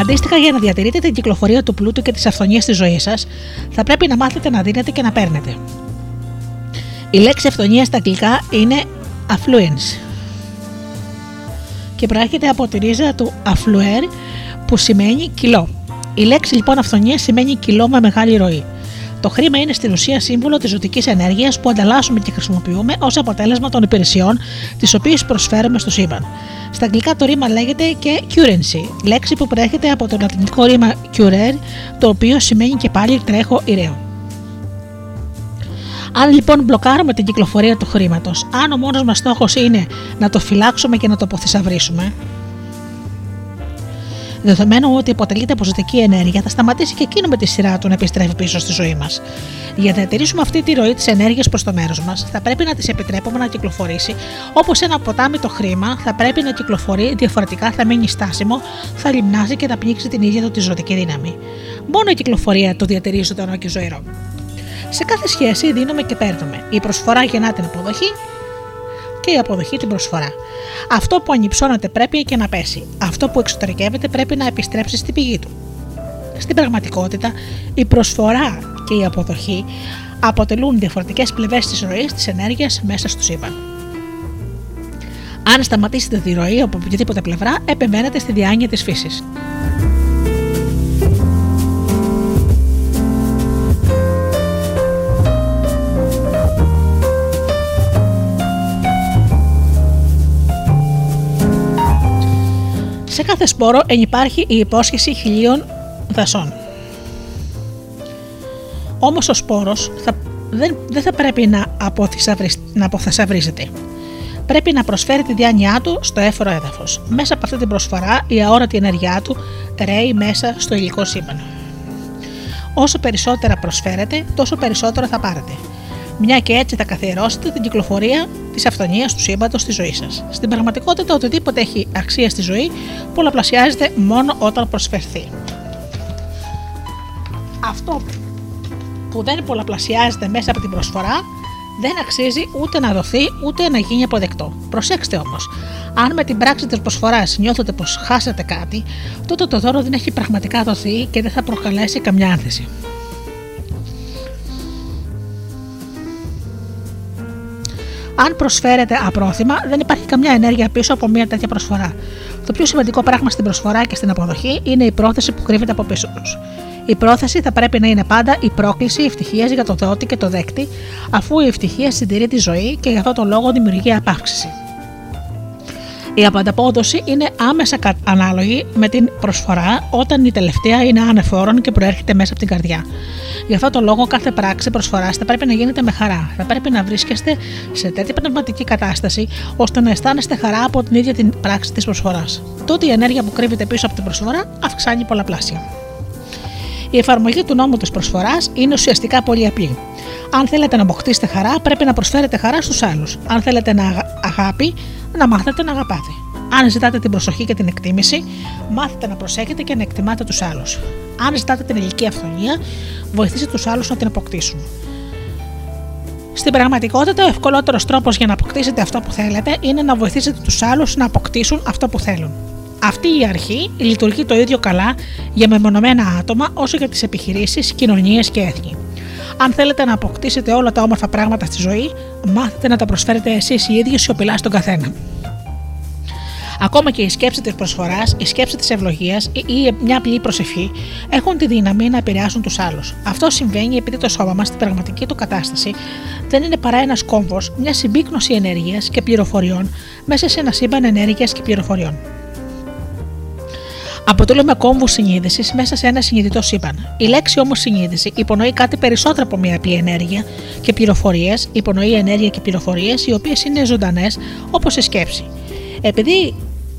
C: Αντίστοιχα, για να διατηρείτε την κυκλοφορία του πλούτου και τη αυθονία στη ζωής σας, θα πρέπει να μάθετε να δίνετε και να παίρνετε. Η λέξη αυθονία στα αγγλικά είναι affluence και προέρχεται από τη ρίζα του affluer που σημαίνει κιλό. Η λέξη λοιπόν αυθονία σημαίνει κιλό με μεγάλη ροή. Το χρήμα είναι στην ουσία σύμβολο της ζωτικής ενέργειας που ανταλλάσσουμε και χρησιμοποιούμε ως αποτέλεσμα των υπηρεσιών τις οποίες προσφέρουμε στο σύμπαν. Στα αγγλικά το ρήμα λέγεται και currency, λέξη που προέρχεται από το λατινικό ρήμα curer, το οποίο σημαίνει και πάλι τρέχω ηρέο. Αν λοιπόν μπλοκάρουμε την κυκλοφορία του χρήματος, αν ο μόνος μας στόχος είναι να το φυλάξουμε και να το αποθυσαυρίσουμε, δεδομένου ότι αποτελείται από ζωτική ενέργεια, θα σταματήσει και εκείνο με τη σειρά του να επιστρέφει πίσω στη ζωή μας. Για να διατηρήσουμε αυτή τη ροή της ενέργειας προς το μέρος μας, θα πρέπει να της επιτρέπουμε να κυκλοφορήσει όπως ένα ποτάμι το χρήμα θα πρέπει να κυκλοφορεί, διαφορετικά θα μείνει στάσιμο, θα λιμνάζει και θα πνίξει την ίδια του τη ζωτική δύναμη. Μόνο η κυκλοφορία το διατηρεί ζωντανό και ζωηρό. Σε κάθε σχέση δίνουμε και παίρνουμε. Η προσφορά γεννά την αποδοχή, και η αποδοχή την προσφορά. Αυτό που ανυψώνεται πρέπει και να πέσει. Αυτό που εξωτερικεύεται πρέπει να επιστρέψει στην πηγή του. Στην πραγματικότητα, η προσφορά και η αποδοχή αποτελούν διαφορετικές πλευρές της ροής της ενέργειας μέσα στο σύμπαν. Αν σταματήσετε τη ροή από οποιαδήποτε πλευρά, επεμβαίνετε στη διάνοια της φύσης. Σε κάθε σπόρο ενυπάρχει η υπόσχεση χιλίων δασών. Όμως ο σπόρος θα, δεν, δεν θα πρέπει να, αποθυσαυρι- να αποθασαυρίζεται. Πρέπει να προσφέρει τη διάνοιά του στο έφορο έδαφος. Μέσα από αυτή την προσφορά η αόρατη ενέργειά του ρέει μέσα στο υλικό σύμπαν. Όσο περισσότερα προσφέρετε, τόσο περισσότερο θα πάρετε. Μια και έτσι θα καθιερώσετε την κυκλοφορία της αυθονία του σύμπαντος στη ζωή σας. Στην πραγματικότητα, οτιδήποτε έχει αξία στη ζωή πολλαπλασιάζεται μόνο όταν προσφερθεί. Αυτό που δεν πολλαπλασιάζεται μέσα από την προσφορά δεν αξίζει ούτε να δοθεί ούτε να γίνει αποδεκτό. Προσέξτε όμως, αν με την πράξη της προσφοράς νιώθετε πως χάσατε κάτι, τότε το δώρο δεν έχει πραγματικά δοθεί και δεν θα προκαλέσει καμιά άνθηση. Αν προσφέρετε απρόθυμα, δεν υπάρχει καμιά ενέργεια πίσω από μια τέτοια προσφορά. Το πιο σημαντικό πράγμα στην προσφορά και στην αποδοχή είναι η πρόθεση που κρύβεται από πίσω τους. Η πρόθεση θα πρέπει να είναι πάντα η πρόκληση ευτυχία για το δότη και το δέκτη, αφού η ευτυχία συντηρεί τη ζωή και γι' αυτό τον λόγο δημιουργεί απαύξηση. Η ανταπόδοση είναι άμεσα κα- ανάλογη με την προσφορά όταν η τελευταία είναι ανεφόρον και προέρχεται μέσα από την καρδιά. Γι' αυτό το λόγο κάθε πράξη προσφοράς θα πρέπει να γίνεται με χαρά. Θα πρέπει να βρίσκεστε σε τέτοια πνευματική κατάσταση ώστε να αισθάνεστε χαρά από την ίδια την πράξη της προσφοράς. Τότε η ενέργεια που κρύβεται πίσω από την προσφορά αυξάνει πολλαπλάσια. Η εφαρμογή του νόμου της προσφοράς είναι ουσιαστικά πολύ απλή. Αν θέλετε να αποκτήσετε χαρά, πρέπει να προσφέρετε χαρά στους άλλους. Αν θέλετε να αγα- αγάπη, να μάθετε να αγαπάτε. Αν ζητάτε την προσοχή και την εκτίμηση, μάθετε να προσέχετε και να εκτιμάτε τους άλλους. Αν ζητάτε την ηλική αυθονία, βοηθήστε τους άλλους να την αποκτήσουν. Στην πραγματικότητα, ο ευκολότερος τρόπος για να αποκτήσετε αυτό που θέλετε είναι να βοηθήσετε τους άλλους να αποκτήσουν αυτό που θέλουν. Αυτή η αρχή λειτουργεί το ίδιο καλά για μεμονωμένα άτομα όσο για τις επιχειρήσεις, κοινωνίες και έθνη. Αν θέλετε να αποκτήσετε όλα τα όμορφα πράγματα στη ζωή, μάθετε να τα προσφέρετε εσείς οι ίδιοι σιωπηλά στον καθένα. Ακόμα και η σκέψη της προσφοράς, η σκέψη της ευλογίας ή μια απλή προσευχή έχουν τη δύναμη να επηρεάσουν τους άλλους. Αυτό συμβαίνει επειδή το σώμα μας στην πραγματική του κατάσταση δεν είναι παρά ένας κόμβος, μια συμπίκνωση ενέργειας και πληροφοριών μέσα σε ένα σύμπαν ενέργειας και πληροφοριών. Αποτελούμε κόμβου συνείδησης μέσα σε ένα συνειδητό σύμπαν. Η λέξη όμως συνείδηση υπονοεί κάτι περισσότερο από μια απλή ενέργεια και πληροφορίες, υπονοεί ενέργεια και πληροφορίες οι οποίες είναι ζωντανές όπως η σκέψη. Επειδή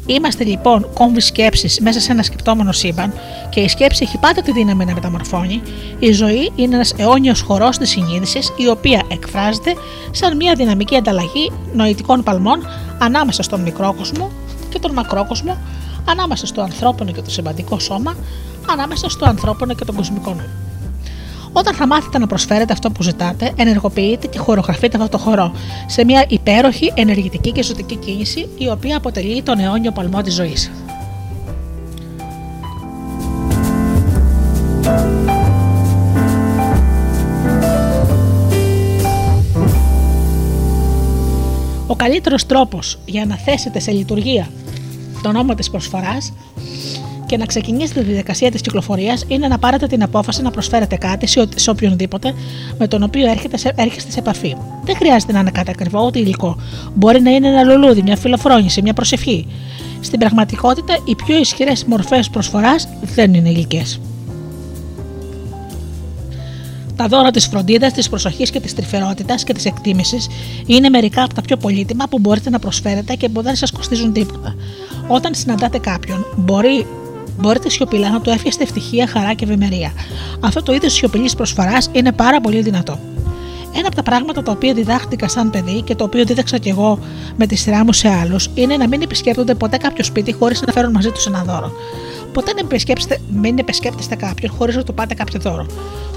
C: είμαστε λοιπόν κόμβοι σκέψης μέσα σε ένα σκεπτόμενο σύμπαν και η σκέψη έχει πάντα τη δύναμη να μεταμορφώνει, η ζωή είναι ένας αιώνιος χορός της συνείδησης η οποία εκφράζεται σαν μια δυναμική ανταλλαγή νοητικών παλμών ανάμεσα στον μικρόκοσμο και τον μακρόκοσμο, ανάμεσα στο ανθρώπινο και το συμβατικό σώμα, ανάμεσα στο ανθρώπινο και τον κοσμικό νου. Όταν θα μάθετε να προσφέρετε αυτό που ζητάτε, ενεργοποιείτε και χορογραφείτε αυτό το χορό σε μια υπέροχη ενεργητική και ζωτική κίνηση η οποία αποτελεί τον αιώνιο παλμό της ζωής. Ο καλύτερος τρόπος για να θέσετε σε λειτουργία τον νόμο της προσφοράς και να ξεκινήσετε τη διαδικασία της κυκλοφορίας είναι να πάρετε την απόφαση να προσφέρετε κάτι σε, ο- σε οποιονδήποτε με τον οποίο έρχεται σε, έρχεστε σε επαφή. Δεν χρειάζεται να είναι κάτι ακριβό ούτε υλικό. Μπορεί να είναι ένα λουλούδι, μια φιλοφρόνηση, μια προσευχή. Στην πραγματικότητα, οι πιο ισχυρές μορφές προσφοράς δεν είναι υλικές. Τα δώρα της φροντίδας, της προσοχής και της τρυφερότητας και της εκτίμησης είναι μερικά από τα πιο πολύτιμα που μπορείτε να προσφέρετε και που δεν σας κοστίζουν τίποτα. Όταν συναντάτε κάποιον, μπορεί, μπορείτε σιωπηλά να του εύχεστε ευτυχία, χαρά και ευημερία. Αυτό το είδος σιωπηλής προσφοράς είναι πάρα πολύ δυνατό. Ένα από τα πράγματα τα οποία διδάχτηκα σαν παιδί και το οποίο δίδαξα κι εγώ με τη σειρά μου σε άλλους είναι να μην επισκέπτονται ποτέ κάποιο σπίτι χωρίς να φέρουν μαζί τους ένα δώρο. Ποτέ δεν επισκέπτεστε, μην επισκέπτεστε κάποιον χωρίς να του πάτε κάποιο δώρο.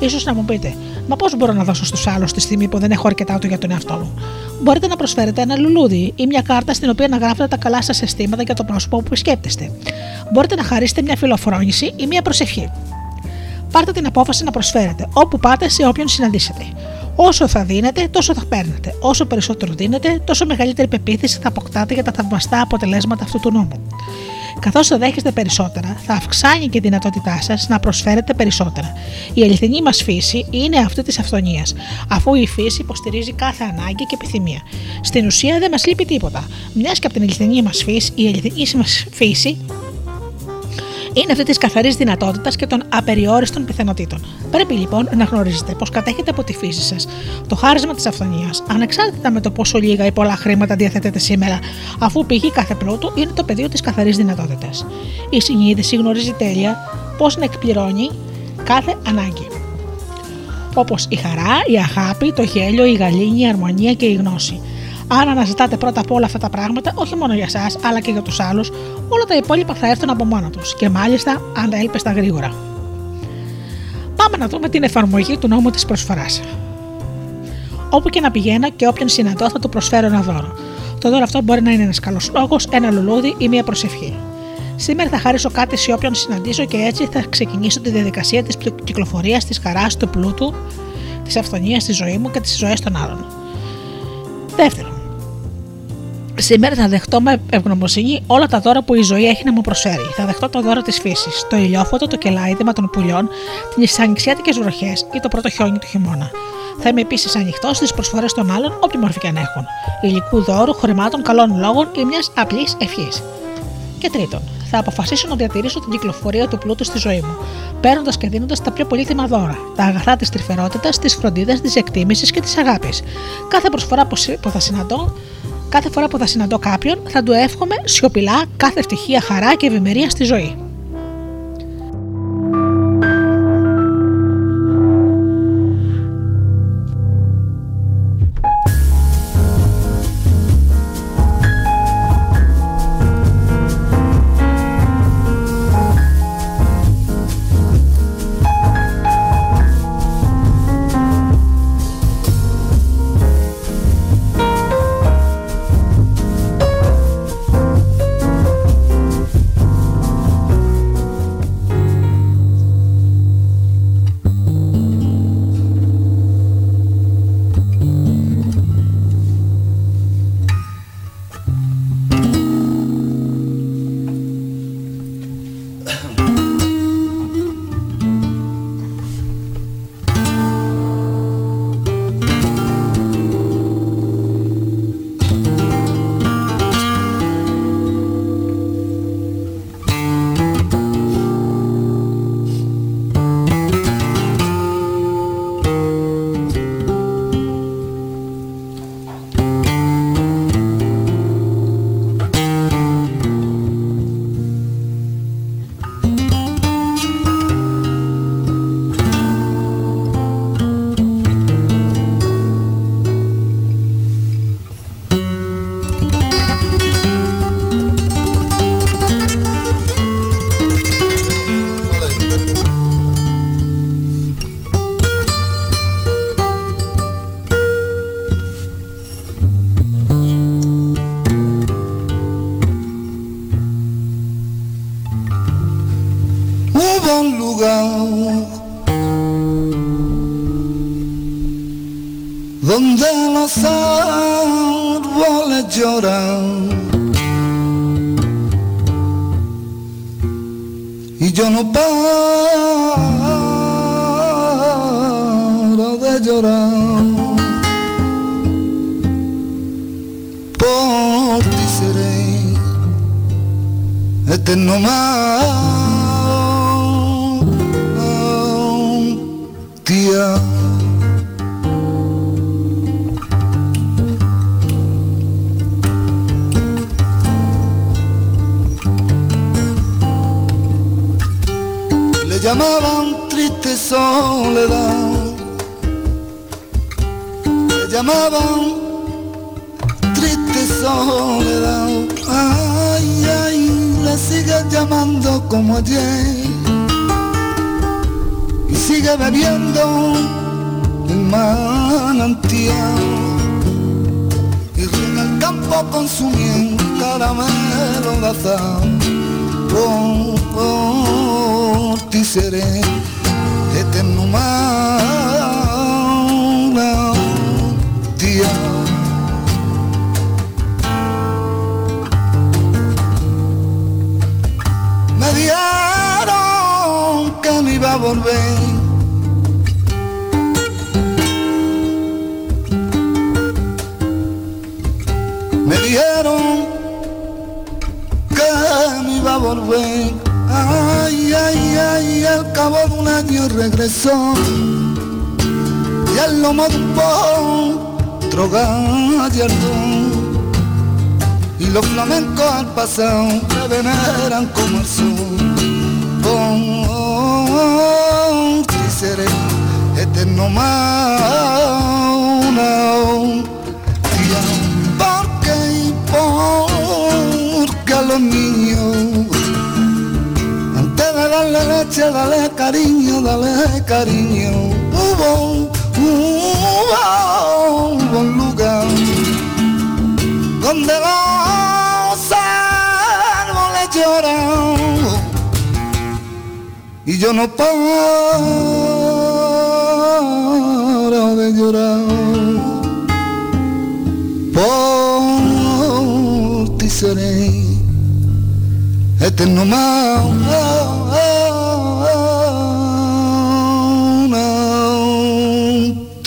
C: σω να μου πείτε, Μα πώς μπορώ να δώσω στους άλλους τη στιγμή που δεν έχω αρκετά του για τον εαυτό μου; Μπορείτε να προσφέρετε ένα λουλούδι ή μια κάρτα στην οποία να γράφετε τα καλά σας αισθήματα για το πρόσωπο που επισκέπτεστε. Μπορείτε να χαρίσετε μια φιλοφρόνηση ή μια προσευχή. Πάρτε την απόφαση να προσφέρετε όπου πάτε σε όποιον συναντήσετε. Όσο θα δίνετε, τόσο θα παίρνετε. Όσο περισσότερο δίνετε, τόσο μεγαλύτερη πεποίθηση θα αποκτάτε για τα θαυμαστά αποτελέσματα αυτού του νόμου. Καθώς θα δέχεστε περισσότερα, θα αυξάνει και η δυνατότητά σας να προσφέρετε περισσότερα. Η αληθινή μας φύση είναι αυτή της αυθονίας, αφού η φύση υποστηρίζει κάθε ανάγκη και επιθυμία. Στην ουσία δεν μας λείπει τίποτα. Μιας και από την αληθινή μας φύση, η αληθινή μας φύση είναι αυτή της καθαρής δυνατότητας και των απεριόριστων πιθανότητων. Πρέπει λοιπόν να γνωρίζετε πως κατέχετε από τη φύση σας το χάρισμα της αυθονίας, ανεξάρτητα με το πόσο λίγα ή πολλά χρήματα διαθέτετε σήμερα, αφού πηγή κάθε πλούτου είναι το πεδίο της καθαρής δυνατότητας. Η συνείδηση γνωρίζει τέλεια πώ να εκπληρώνει κάθε ανάγκη. Όπως η χαρά, η αγάπη, το γέλιο, η γαλήνη, η αρμονία και η γνώση. Αν αναζητάτε πρώτα απ' όλα αυτά τα πράγματα, όχι μόνο για εσά, αλλά και για τους άλλους, όλα τα υπόλοιπα θα έρθουν από μόνα τους και μάλιστα ανέλπιστα γρήγορα. Πάμε να δούμε την εφαρμογή του νόμου της προσφοράς. Όπου και να πηγαίνω και όποιον συναντώ θα του προσφέρω ένα δώρο. Το δώρο αυτό μπορεί να είναι ένας καλός λόγος, ένα λουλούδι ή μια προσευχή. Σήμερα θα χαρίσω κάτι σε όποιον συναντήσω και έτσι θα ξεκινήσω τη διαδικασία της κυκλοφορίας, της χαράς, του πλούτου, της αυθονίας στη ζωής μου και τι ζωέ των άλλων. Δεύτερον, Σήμερα θα δεχτώ με ευγνωμοσύνη όλα τα δώρα που η ζωή έχει να μου προσφέρει. Θα δεχτώ το δώρο της φύσης, το ηλιόφωτο, το κελάιδημα των πουλιών, τις ανοιξιάτικες βροχές ή το πρώτο χιόνι του χειμώνα. Θα είμαι επίσης ανοιχτός στις προσφορές των άλλων, όποια μορφή και αν έχουν. Υλικού δώρου, χρημάτων, καλών λόγων ή μιας απλής ευχής. Και τρίτον, θα αποφασίσω να διατηρήσω την κυκλοφορία του πλούτου στη ζωή μου, παίρνοντας και δίνοντας τα πιο πολύτιμα δώρα, τα αγαθά της τρυφερότητας, τη φροντίδα, της εκτίμησης και της αγάπης. Κάθε προσφορά που θα συναντώ Κάθε φορά που θα συναντώ κάποιον, θα του εύχομαι σιωπηλά κάθε ευτυχία, χαρά και ευημερία στη ζωή.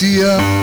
D: Yeah.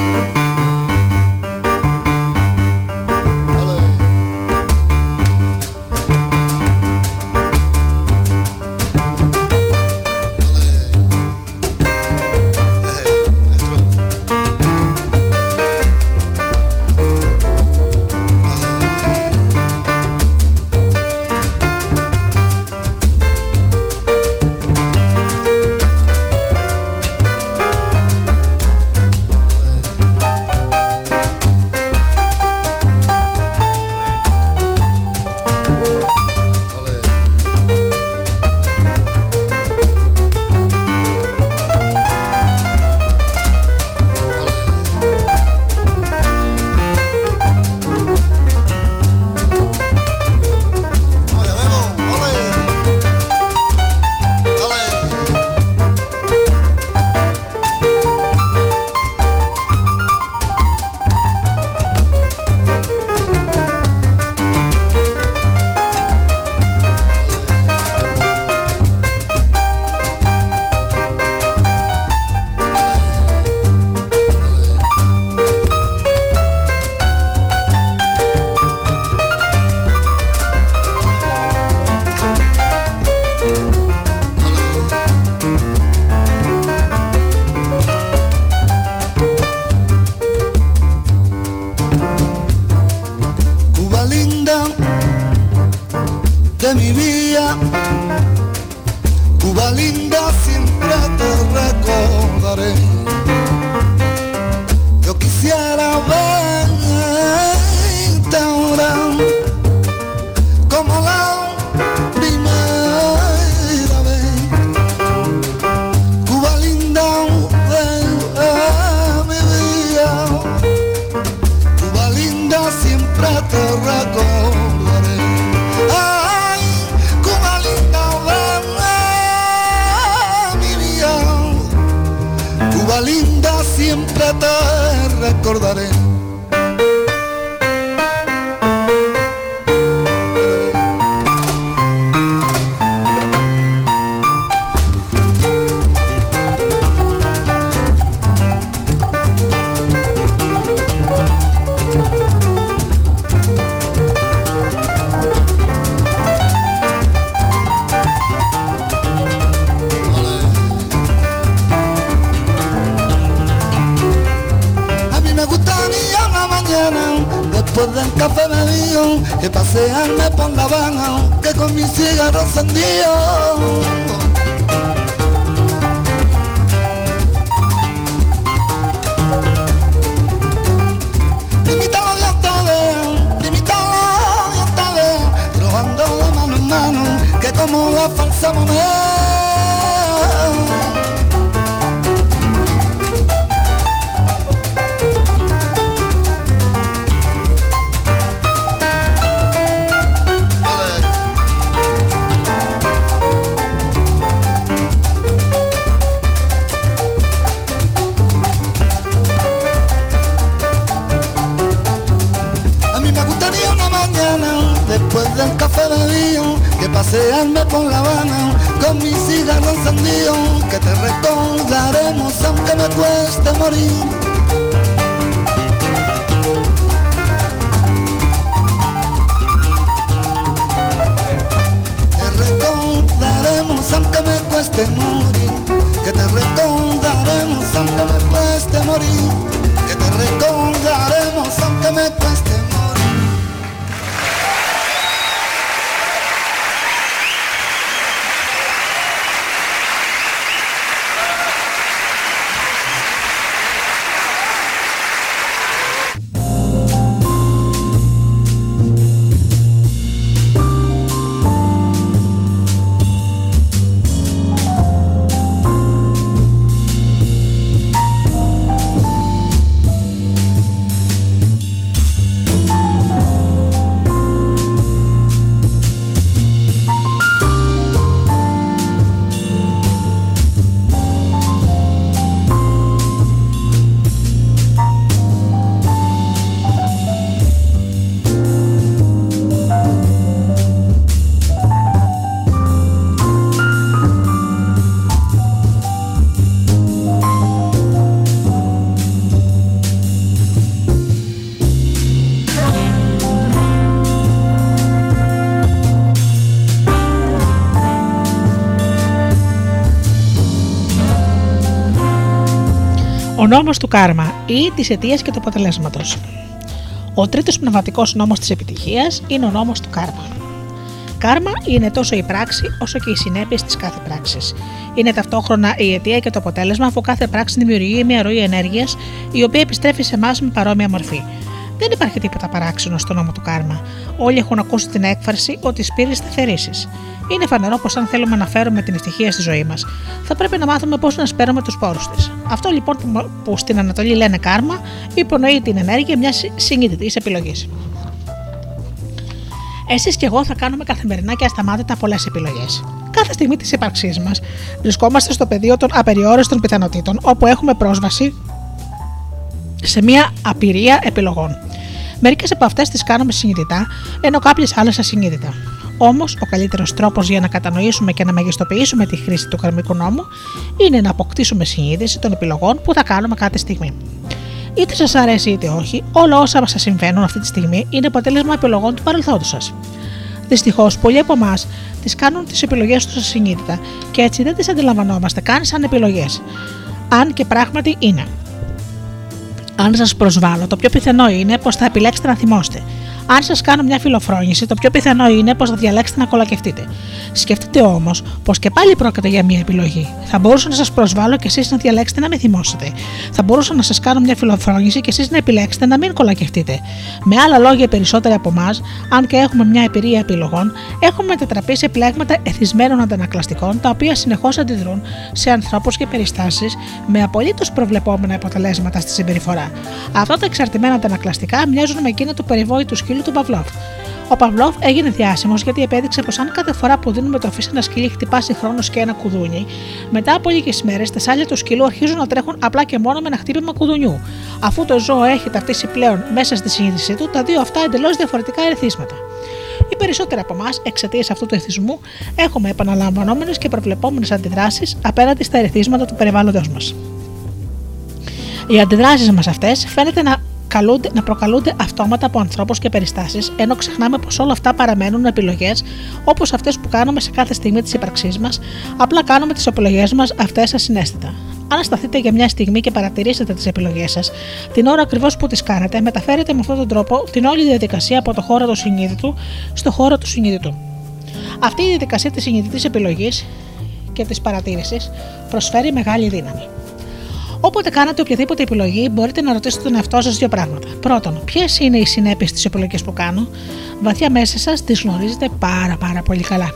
D: Pasearme por La Habana con mi cigarro encendido, que te recordaremos aunque me cueste morir. Te recordaremos aunque me cueste morir, que te recordaremos aunque me cueste morir, que te recordaremos aunque me cueste
C: νόμος του κάρμα ή της αιτίας και του αποτελέσματος. Ο τρίτος πνευματικός νόμος της επιτυχίας είναι ο νόμος του κάρμα. Κάρμα είναι τόσο η πράξη όσο και οι συνέπειες της κάθε πράξης. Είναι ταυτόχρονα η αιτία και το αποτέλεσμα, αφού κάθε πράξη δημιουργεί μια ροή ενέργειας η οποία επιστρέφει σε εμάς με παρόμοια μορφή. Δεν υπάρχει τίποτα παράξενο στο νόμο του κάρμα. Όλοι έχουν ακούσει την έκφραση ότι σπείρει σταθερήσεις. Είναι φανερό πως αν θέλουμε να φέρουμε την ευτυχία στη ζωή μας, θα πρέπει να μάθουμε πώς να σπέρουμε τους πόρους της. Αυτό λοιπόν που- που στην Ανατολή λένε κάρμα, υπονοεί την ενέργεια μιας συνειδητή επιλογής. Εσείς και εγώ θα κάνουμε καθημερινά και ασταμάτητα πολλές επιλογές. Κάθε στιγμή της ύπαρξής μας βρισκόμαστε στο πεδίο των απεριόριστων πιθανότητων, όπου έχουμε πρόσβαση σε μια απειρία επιλογών. Μερικές από αυτές τις κάνουμε συνειδητά, ενώ κάποιες άλλες ασυνείδητα. Όμως, ο καλύτερος τρόπος για να κατανοήσουμε και να μεγιστοποιήσουμε τη χρήση του καρμικού νόμου είναι να αποκτήσουμε συνείδηση των επιλογών που θα κάνουμε κάθε στιγμή. Είτε σας αρέσει είτε όχι, όλα όσα σα συμβαίνουν αυτή τη στιγμή είναι αποτέλεσμα επιλογών του παρελθόντος σας. Δυστυχώς, πολλοί από εμάς τις κάνουν τις επιλογές τους ασυνείδητα και έτσι δεν τις αντιλαμβανόμαστε καν σαν επιλογές. Αν και πράγματι είναι. Αν σας προσβάλλω, το πιο πιθανό είναι πως θα επιλέξετε να θυμόστε. Αν σας κάνω μια φιλοφρόνηση, το πιο πιθανό είναι πως θα διαλέξετε να κολακευτείτε. Σκεφτείτε όμως πως και πάλι πρόκειται για μια επιλογή. Θα μπορούσα να σας προσβάλλω και εσείς να διαλέξετε να με θυμώσετε. Θα μπορούσα να σας κάνω μια φιλοφρόνηση και εσείς να επιλέξετε να μην κολακευτείτε. Με άλλα λόγια, οι περισσότεροι από εμάς, αν και έχουμε μια εμπειρία επιλογών, έχουμε μετατραπεί σε πλέγματα εθισμένων αντανακλαστικών, τα οποία συνεχώς αντιδρούν σε ανθρώπους και περιστάσεις με απολύτως προβλεπόμενα αποτελέσματα στη συμπεριφορά. Αυτά τα εξαρτημένα αντανακλαστικά μοιάζουν με εκείνα του περιβόητου σκύλου του Παυλόφ. Ο Παυλόφ έγινε διάσημος γιατί επέδειξε πως αν κάθε φορά που δίνουμε τροφή σε ένα σκυλί χτυπάσει χρόνος και ένα κουδούνι, μετά από λίγες μέρες τα σάλια του σκύλου αρχίζουν να τρέχουν απλά και μόνο με ένα χτύπημα κουδουνιού. Αφού το ζώο έχει ταυτίσει πλέον μέσα στη συνείδησή του τα δύο αυτά εντελώς διαφορετικά ερεθίσματα. Οι περισσότεροι από εμάς, εξαιτίας αυτού του εθισμού, έχουμε επαναλαμβανόμενες και προβλεπόμενες αντιδράσεις απέναντι στα ερεθίσματα του περιβάλλοντος μας. Οι αντιδράσεις μας αυτές φαίνεται να, καλούνται, να προκαλούνται αυτόματα από ανθρώπους και περιστάσεις, ενώ ξεχνάμε πως όλα αυτά παραμένουν επιλογές όπως αυτές που κάνουμε σε κάθε στιγμή της ύπαρξής μας, απλά κάνουμε τις επιλογές μας αυτές ασυναίσθητα. Αν σταθείτε για μια στιγμή και παρατηρήσετε τις επιλογές σας, την ώρα ακριβώς που τις κάνετε, μεταφέρετε με αυτόν τον τρόπο την όλη διαδικασία από το χώρο του συνείδητου στο χώρο του συνείδητου. Αυτή η διαδικασία της συνειδητή επιλογής και της παρατήρησης προσφέρει μεγάλη δύναμη. Όποτε κάνετε οποιαδήποτε επιλογή, μπορείτε να ρωτήσετε τον εαυτό σας δύο πράγματα. Πρώτον, ποιες είναι οι συνέπειες της επιλογής που κάνω; Βαθιά μέσα σας τις γνωρίζετε πάρα πάρα πολύ καλά.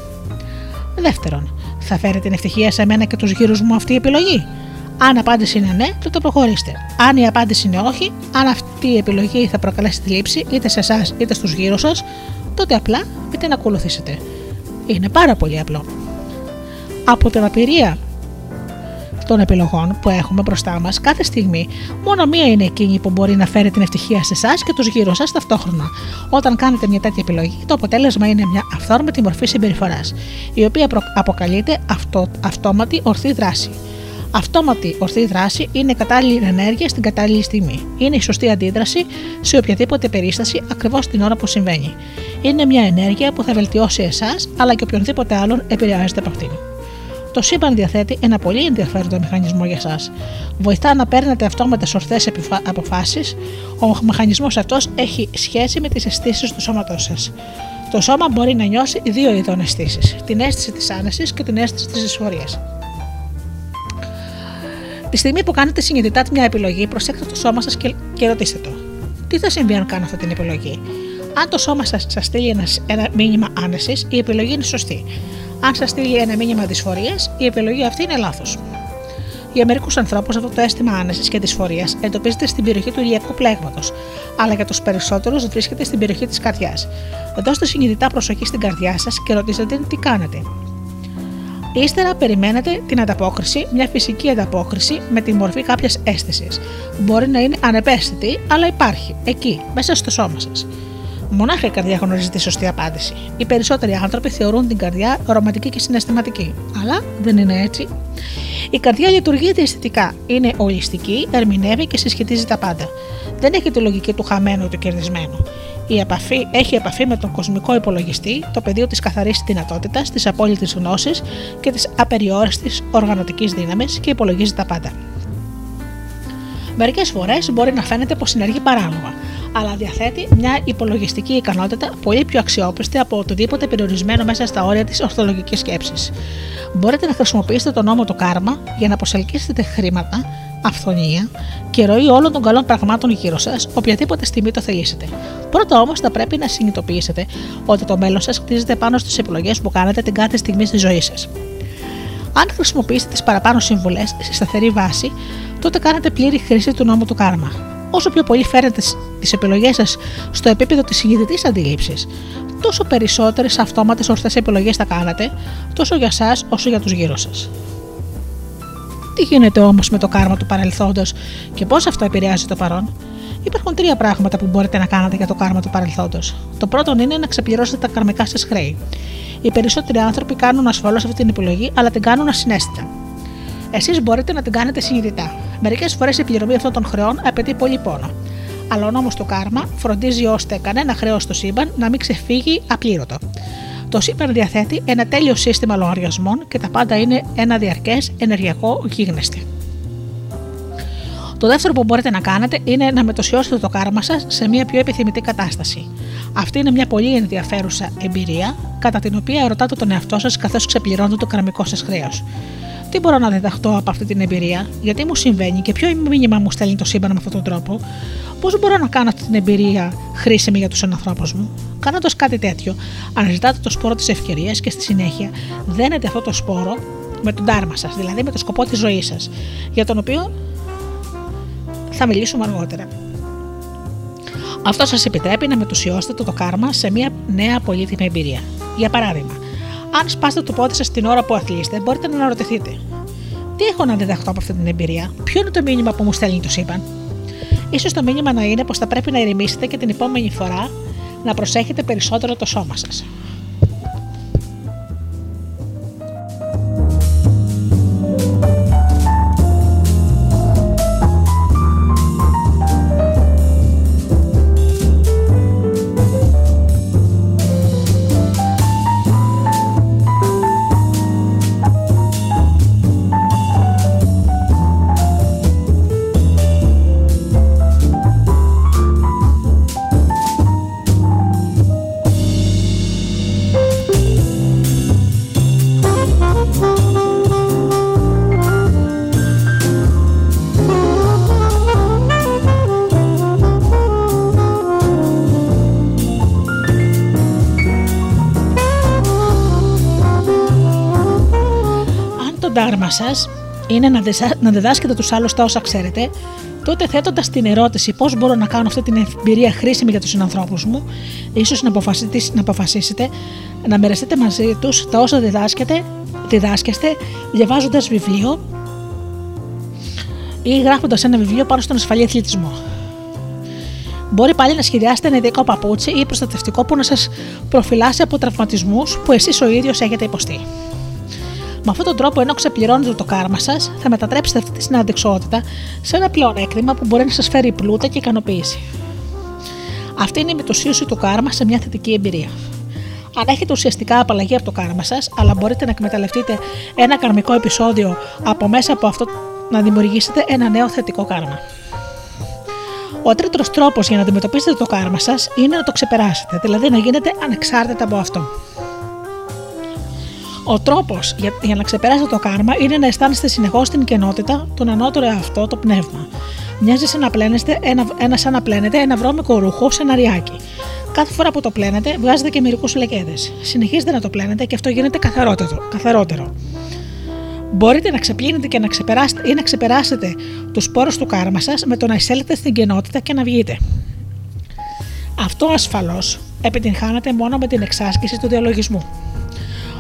C: Δεύτερον, θα φέρει την ευτυχία σε μένα και τους γύρους μου αυτή η επιλογή; Αν η απάντηση είναι ναι, τότε προχωρήστε. Αν η απάντηση είναι όχι, αν αυτή η επιλογή θα προκαλέσει τη λήψη είτε σε εσάς είτε στους γύρω σας, τότε απλά μην την ακολουθήσετε. Είναι πάρα πολύ απλό. Από την απειρία των επιλογών που έχουμε μπροστά μας κάθε στιγμή, μόνο μία είναι εκείνη που μπορεί να φέρει την ευτυχία σε εσάς και τους γύρω σας ταυτόχρονα. Όταν κάνετε μια τέτοια επιλογή, το αποτέλεσμα είναι μια αυθόρμητη μορφή συμπεριφοράς, η οποία προ- αποκαλείται αυτο, αυτόματη ορθή δράση. Αυτόματη ορθή δράση είναι κατάλληλη ενέργεια στην κατάλληλη στιγμή. Είναι η σωστή αντίδραση σε οποιαδήποτε περίσταση ακριβώς την ώρα που συμβαίνει. Είναι μια ενέργεια που θα βελτιώσει εσάς αλλά και οποιονδήποτε άλλον επηρεάζεται από αυτήν. Το σύμπαν διαθέτει ένα πολύ ενδιαφέροντα μηχανισμό για εσάς. Βοηθά να παίρνετε αυτόματε ορθέ αποφάσεις. Ο μηχανισμός αυτός έχει σχέση με τις αισθήσεις του σώματός σας. Το σώμα μπορεί να νιώσει δύο είδων αισθήσεις: την αίσθηση της άνεσης και την αίσθηση της δυσφορίας. Τη στιγμή που κάνετε συνειδητά μια επιλογή, προσέξτε το σώμα σας και, και ρωτήστε το. Τι θα συμβεί αν κάνω αυτή την επιλογή; Αν το σώμα σας σας στείλει ένας, ένα μήνυμα άνεσης, η επιλογή είναι σωστή. Αν σας στείλει ένα μήνυμα δυσφορίας, η επιλογή αυτή είναι λάθος. Για μερικούς ανθρώπους αυτό το αίσθημα άνεσης και δυσφορίας εντοπίζεται στην περιοχή του ηλιακού πλέγματος, αλλά για τους περισσότερους βρίσκεται στην περιοχή της καρδιάς. Δώστε συνειδητά προσοχή στην καρδιά σας και ρωτήστε τι κάνετε. Ύστερα περιμένετε την ανταπόκριση, μια φυσική ανταπόκριση με τη μορφή κάποιας αίσθησης. Μπορεί να είναι ανεπαίσθητη, αλλά υπάρχει, εκεί, μέσα στο σώμα σας. Μονάχα η καρδιά γνωρίζει τη σωστή απάντηση. Οι περισσότεροι άνθρωποι θεωρούν την καρδιά ρομαντική και συναισθηματική. Αλλά δεν είναι έτσι. Η καρδιά λειτουργεί διαισθητικά. Είναι ολιστική, ερμηνεύει και συσχετίζει τα πάντα. Δεν έχει τη λογική του χαμένου ή του κερδισμένου. Η επαφή, έχει επαφή με τον κοσμικό υπολογιστή, το πεδίο της καθαρής δυνατότητας, της απόλυτης γνώσης και της απεριόριστης οργανωτικής δύναμης και υπολογίζει τα πάντα. Μερικές φορές μπορεί να φαίνεται πως συνεργεί παράλογα, αλλά διαθέτει μια υπολογιστική ικανότητα πολύ πιο αξιόπιστη από οτιδήποτε περιορισμένο μέσα στα όρια της ορθολογικής σκέψης. Μπορείτε να χρησιμοποιήσετε τον νόμο του κάρμα για να προσελκύσετε χρήματα, αυθονία και ροή όλων των καλών πραγμάτων γύρω σας, οποιαδήποτε στιγμή το θελήσετε. Πρώτα όμως θα πρέπει να συνειδητοποιήσετε ότι το μέλλον σας χτίζεται πάνω στις επιλογές που κάνετε την κάθε στιγμή στη ζωή σας. Αν χρησιμοποιήσετε τις παραπάνω συμβουλές σε σταθερή βάση, τότε κάνετε πλήρη χρήση του νόμου του κάρμα. Όσο πιο πολύ φέρετε τις επιλογές σας στο επίπεδο της συνειδητή αντίληψης, τόσο περισσότερες αυτόματες ορθές επιλογές θα κάνετε, τόσο για εσά όσο για τους γύρω σας. Τι γίνεται όμως με το κάρμα του παρελθόντος και πώς αυτό επηρεάζει το παρόν; Υπάρχουν τρία πράγματα που μπορείτε να κάνετε για το κάρμα του παρελθόντος. Το πρώτο είναι να ξεπληρώσετε τα καρμικά σας χρέη. Οι περισσότεροι άνθρωποι κάνουν ασφαλώς αυτή την επιλογή, αλλά την κάνουν ασυναίσθητα. Εσείς μπορείτε να την κάνετε συνειδητά. Μερικές φορές η πληρωμή αυτών των χρεών απαιτεί πολύ πόνο. Αλλά ο νόμος του κάρμα φροντίζει ώστε κανένα χρέος στο σύμπαν να μην ξεφύγει απλήρωτο. Το σύμπαν διαθέτει ένα τέλειο σύστημα λογαριασμών και τα πάντα είναι ένα διαρκές ενεργειακό γίγνεσθε. Το δεύτερο που μπορείτε να κάνετε είναι να μετωσιώσετε το κάρμα σας σε μια πιο επιθυμητή κατάσταση. Αυτή είναι μια πολύ ενδιαφέρουσα εμπειρία, κατά την οποία ρωτάτε τον εαυτό σας καθώς ξεπληρώνετε το καρμικό σας χρέος. Τι μπορώ να διδαχτώ από αυτή την εμπειρία, γιατί μου συμβαίνει και ποιο μήνυμα μου στέλνει το σύμπαν με αυτόν τον τρόπο, πώς μπορώ να κάνω αυτή την εμπειρία χρήσιμη για τους ανθρώπους μου; Κάνοντας κάτι τέτοιο, αναζητάτε το σπόρο της ευκαιρίας και στη συνέχεια δένετε αυτό το σπόρο με τον τάρμα σας, δηλαδή με το σκοπό της ζωής σας, για τον οποίο θα μιλήσουμε αργότερα. Αυτό σας επιτρέπει να μετουσιώσετε το κάρμα σε μια νέα πολύτιμη εμπειρία. Για παράδειγμα, αν σπάσετε το πόδι σας την ώρα που αθλείστε, μπορείτε να αναρωτηθείτε: Τι έχω να διδαχτώ από αυτή την εμπειρία, Ποιο είναι το μήνυμα που μου στέλνει το σύμπαν; σω το μήνυμα να είναι πως θα πρέπει να ηρεμήσετε και την επόμενη φορά να προσέχετε περισσότερο το σώμα σας. ντάρμα σα είναι να, δεσα- να διδάσκετε τους άλλους τα όσα ξέρετε, τότε θέτοντας την ερώτηση πώς μπορώ να κάνω αυτή την εμπειρία χρήσιμη για τους συνανθρώπους μου, ίσως να, αποφασίσετε- να αποφασίσετε να μοιραστείτε μαζί τους τα όσα διδάσκετε, διδάσκεστε διαβάζοντας βιβλίο ή γράφοντας ένα βιβλίο πάνω στον ασφαλή αθλητισμό. Μπορεί πάλι να σχεδιάσετε ένα ειδικό παπούτσι ή προστατευτικό που να σας προφυλάσει από τραυματισμούς που εσείς ο ίδιος έχετε υποστεί. Με αυτόν τον τρόπο, ενώ ξεπληρώνετε το κάρμα σας, θα μετατρέψετε αυτή τη συναντεξότητα σε ένα πλεονέκτημα που μπορεί να σας φέρει πλούτα και ικανοποίηση. Αυτή είναι η μετουσίωση του κάρμα σε μια θετική εμπειρία. Αν έχετε ουσιαστικά απαλλαγή από το κάρμα σας, αλλά μπορείτε να εκμεταλλευτείτε ένα καρμικό επεισόδιο από μέσα από αυτό να δημιουργήσετε ένα νέο θετικό κάρμα. Ο τρίτος τρόπος για να αντιμετωπίσετε το κάρμα σας είναι να το ξεπεράσετε, δηλαδή να γίνετε ανεξάρτητα από αυτό. Ο τρόπος για, για να ξεπεράσετε το κάρμα είναι να αισθάνεστε συνεχώς την κενότητα, τον ανώτερο εαυτό, το πνεύμα. Μοιάζει σαν να πλένεστε ένα, ένα, σαν να πλένετε ένα βρώμικο ρούχο σε ένα ριάκι. Κάθε φορά που το πλένετε, βγάζετε και μερικού λεκέδες. Συνεχίζετε να το πλένετε και αυτό γίνεται καθαρότερο. καθαρότερο. Μπορείτε να ξεπλύνετε και να ξεπεράσετε ή να ξεπεράσετε τους σπόρους του κάρμα σας με το να εισέλθετε στην κενότητα και να βγείτε. Αυτό ασφαλώς επιτυγχάνεται μόνο με την εξάσκηση του διαλογισμού.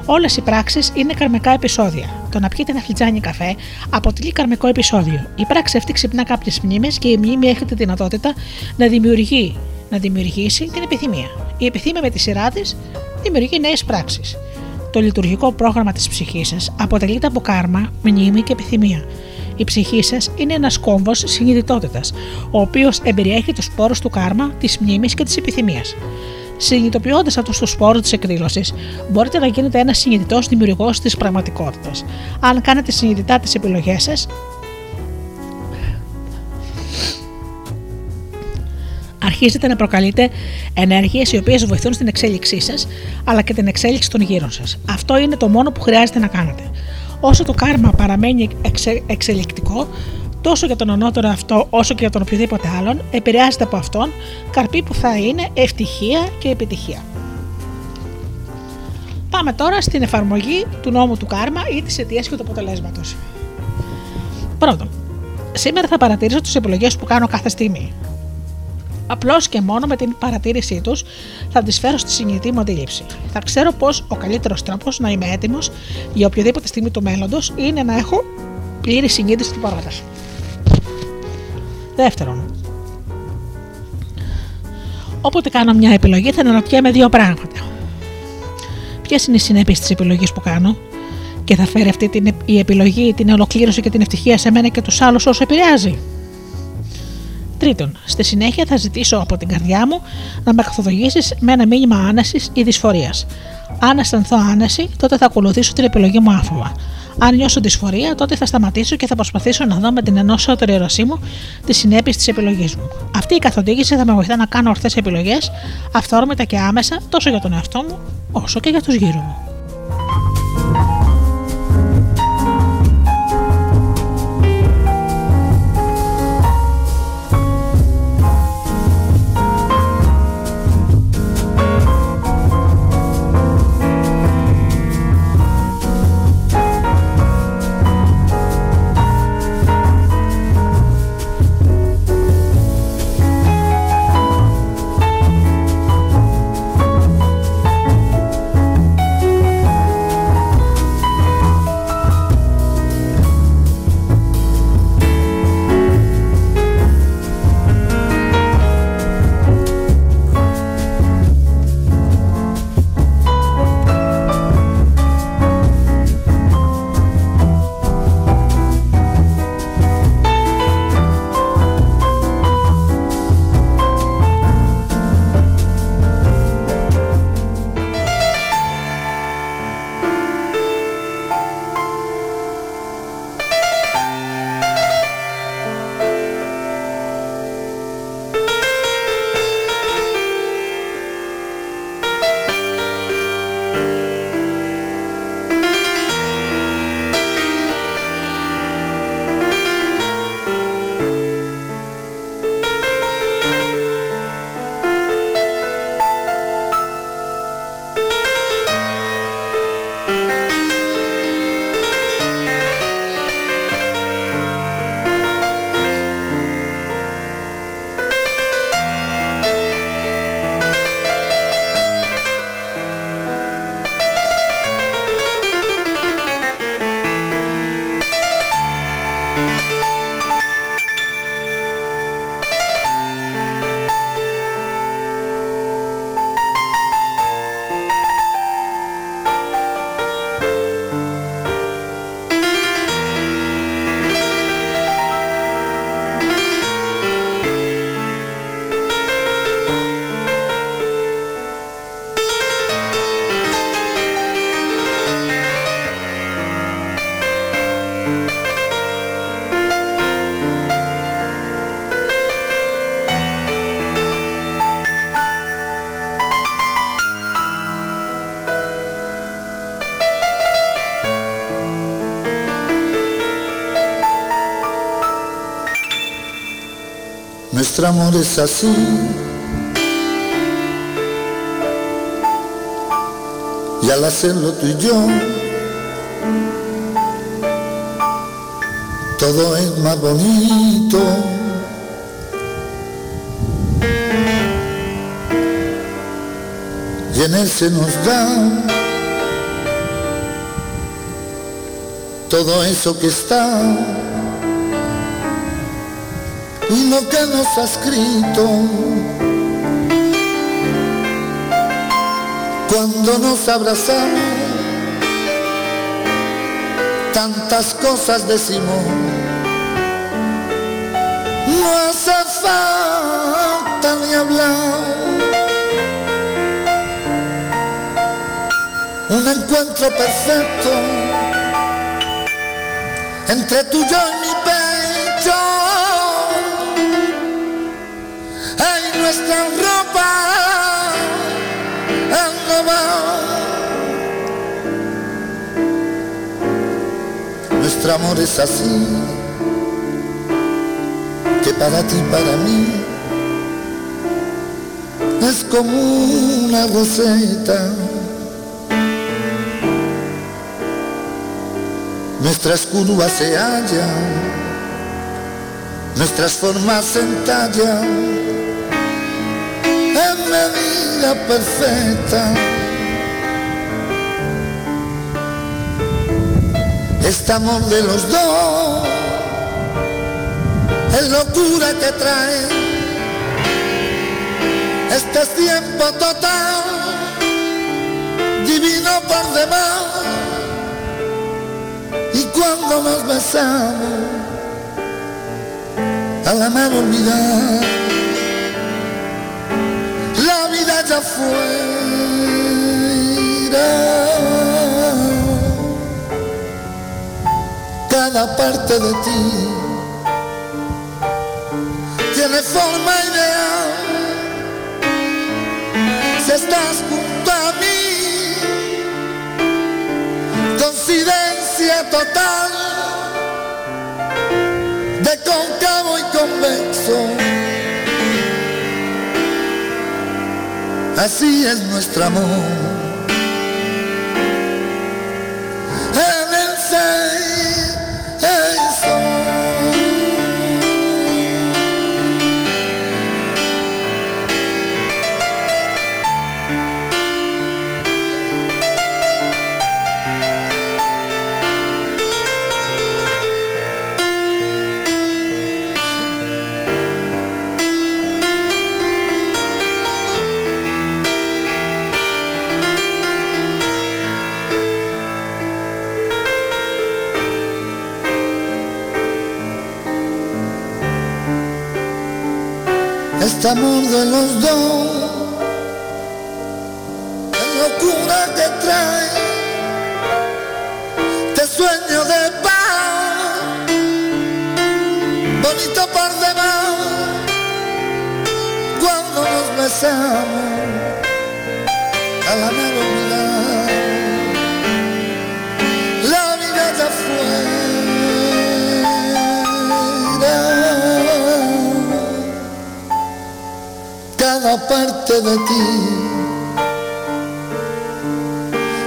C: Όλες οι πράξεις είναι καρμικά επεισόδια. Το να πιείτε ένα φλιτζάνι καφέ αποτελεί καρμικό επεισόδιο. Η πράξη αυτή ξυπνά κάποιες μνήμες και η μνήμη έχει τη δυνατότητα να δημιουργεί, να δημιουργήσει την επιθυμία. Η επιθυμία με τη σειρά της δημιουργεί νέες πράξεις. Το λειτουργικό πρόγραμμα της ψυχής σας αποτελείται από κάρμα, μνήμη και επιθυμία. Η ψυχή σας είναι ένας κόμβος συνειδητότητας, ο οποίος εμπεριέχει τους πόρους του κάρμα, της μνήμης και της επιθυμίας. Συνειδητοποιώντας αυτού του σπόρου της εκδήλωσης, μπορείτε να γίνετε ένας συνειδητός δημιουργός της πραγματικότητας. Αν κάνετε συνειδητά τις επιλογές σας, αρχίζετε να προκαλείτε ενέργειες οι οποίες βοηθούν στην εξέλιξή σας, αλλά και την εξέλιξη των γύρων σας. Αυτό είναι το μόνο που χρειάζεται να κάνετε. Όσο το κάρμα παραμένει εξε, εξελικτικό, τόσο για τον ανώτερο αυτό όσο και για τον οποιοδήποτε άλλον, επηρεάζεται από αυτόν, καρπή που θα είναι ευτυχία και επιτυχία. Πάμε τώρα στην εφαρμογή του νόμου του κάρμα ή της αιτίας και του αποτελέσματος. Πρώτον, σήμερα θα παρατηρήσω τις επιλογές που κάνω κάθε στιγμή. Απλώς και μόνο με την παρατήρησή τους θα τις φέρω στη συνειδητή μου αντίληψη. Θα ξέρω πως ο καλύτερος τρόπος να είμαι έτοιμος για οποιοδήποτε στιγμή του μέλλοντος είναι να έχω πλήρη συνείδηση του παρόντα. Δεύτερον, όποτε κάνω μια επιλογή θα αναρωτιέμαι δύο πράγματα. Ποιες είναι οι συνέπειες της επιλογής που κάνω και θα φέρει αυτή την, η επιλογή την ολοκλήρωση και την ευτυχία σε μένα και τους άλλους όσο επηρεάζει. Τρίτον, στη συνέχεια θα ζητήσω από την καρδιά μου να με καθοδηγήσεις με ένα μήνυμα άνεσης ή δυσφορίας. Αν αισθανθώ άνεση, τότε θα ακολουθήσω την επιλογή μου άφοβα. Αν νιώσω δυσφορία, τότε θα σταματήσω και θα προσπαθήσω να δω με την ενώσωτερη ερωσή μου τις συνέπειες της επιλογής μου. Αυτή η καθοδήγηση θα με βοηθά να κάνω ορθές επιλογές, αυθόρμητα και άμεσα, τόσο για τον εαυτό μου, όσο και για τους γύρω μου.
D: Nuestro amor es así. Y al hacerlo tú y yo, todo es más bonito. Y en él se nos da todo eso que está lo que nos ha escrito. Cuando nos abrazamos, tantas cosas decimos. No hace falta ni hablar. Un encuentro perfecto entre tú y yo nuestra ropa. Nuestro amor es así, que para ti y para mí es como una receta. Nuestras curvas se hallan, nuestras formas se entallan en medida perfecta. Este amor de los dos es locura que trae este es tiempo total, divino por demás. Y cuando nos besamos, a la mano olvidar, ya fuera. Cada parte de ti tiene forma ideal. Si estás junto a mí, coincidencia total de cóncavo y convexo. Así es nuestro amor. Este amor de los dos, la locura que trae, te sueño de paz, bonito por demás, cuando nos besamos, a la cada parte de ti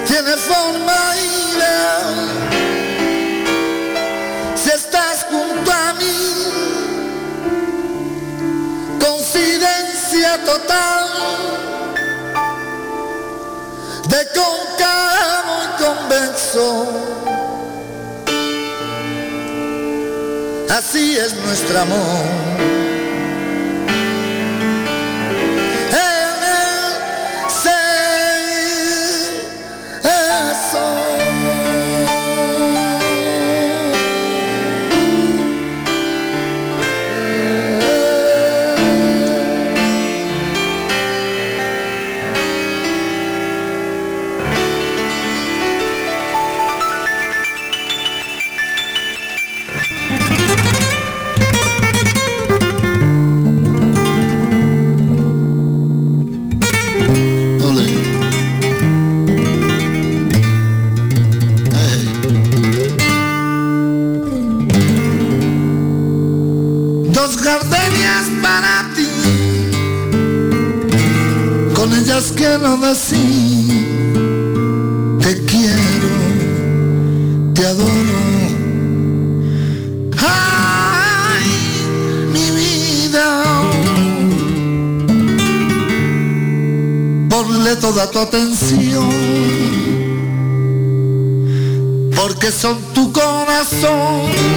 D: tiene forma ideal. Si estás junto a mí, coincidencia total de cóncavo y convexo. Así es nuestro amor. Decir, te quiero, te adoro. Ay, mi vida, ponle toda tu atención, porque son tu corazón.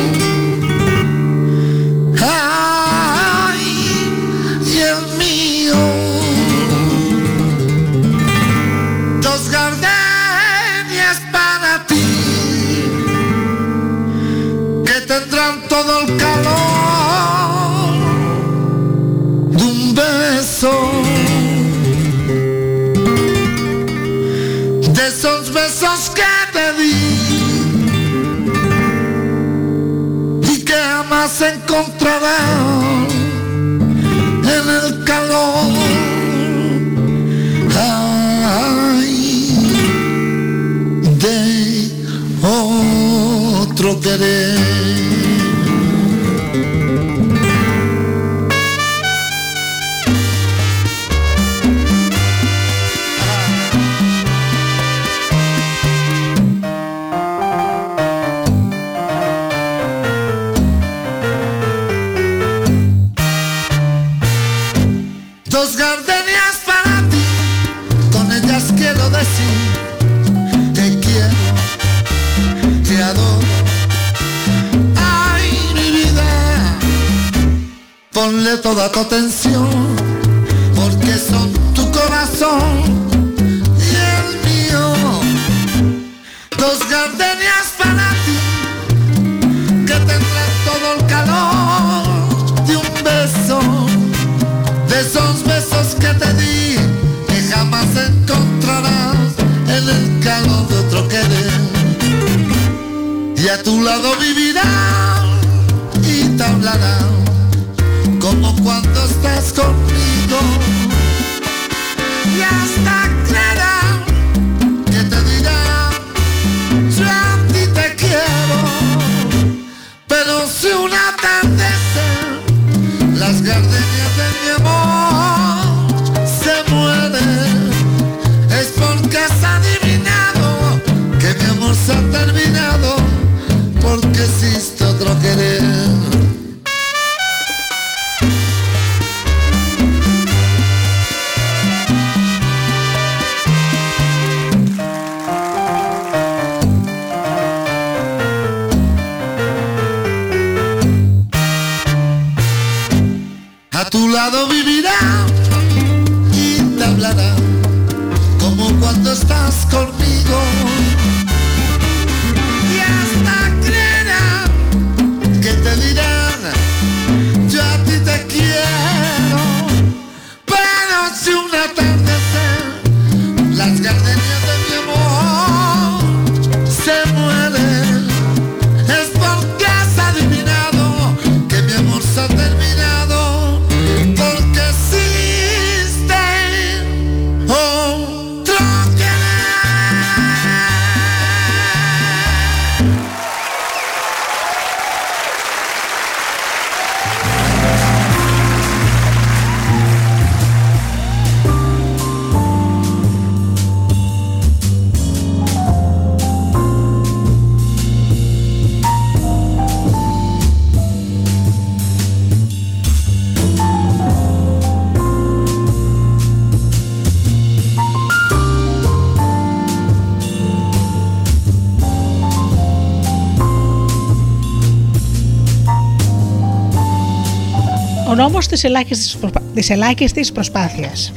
C: Ο νόμος της ελάχιστης, προσπα... της ελάχιστης προσπάθειας.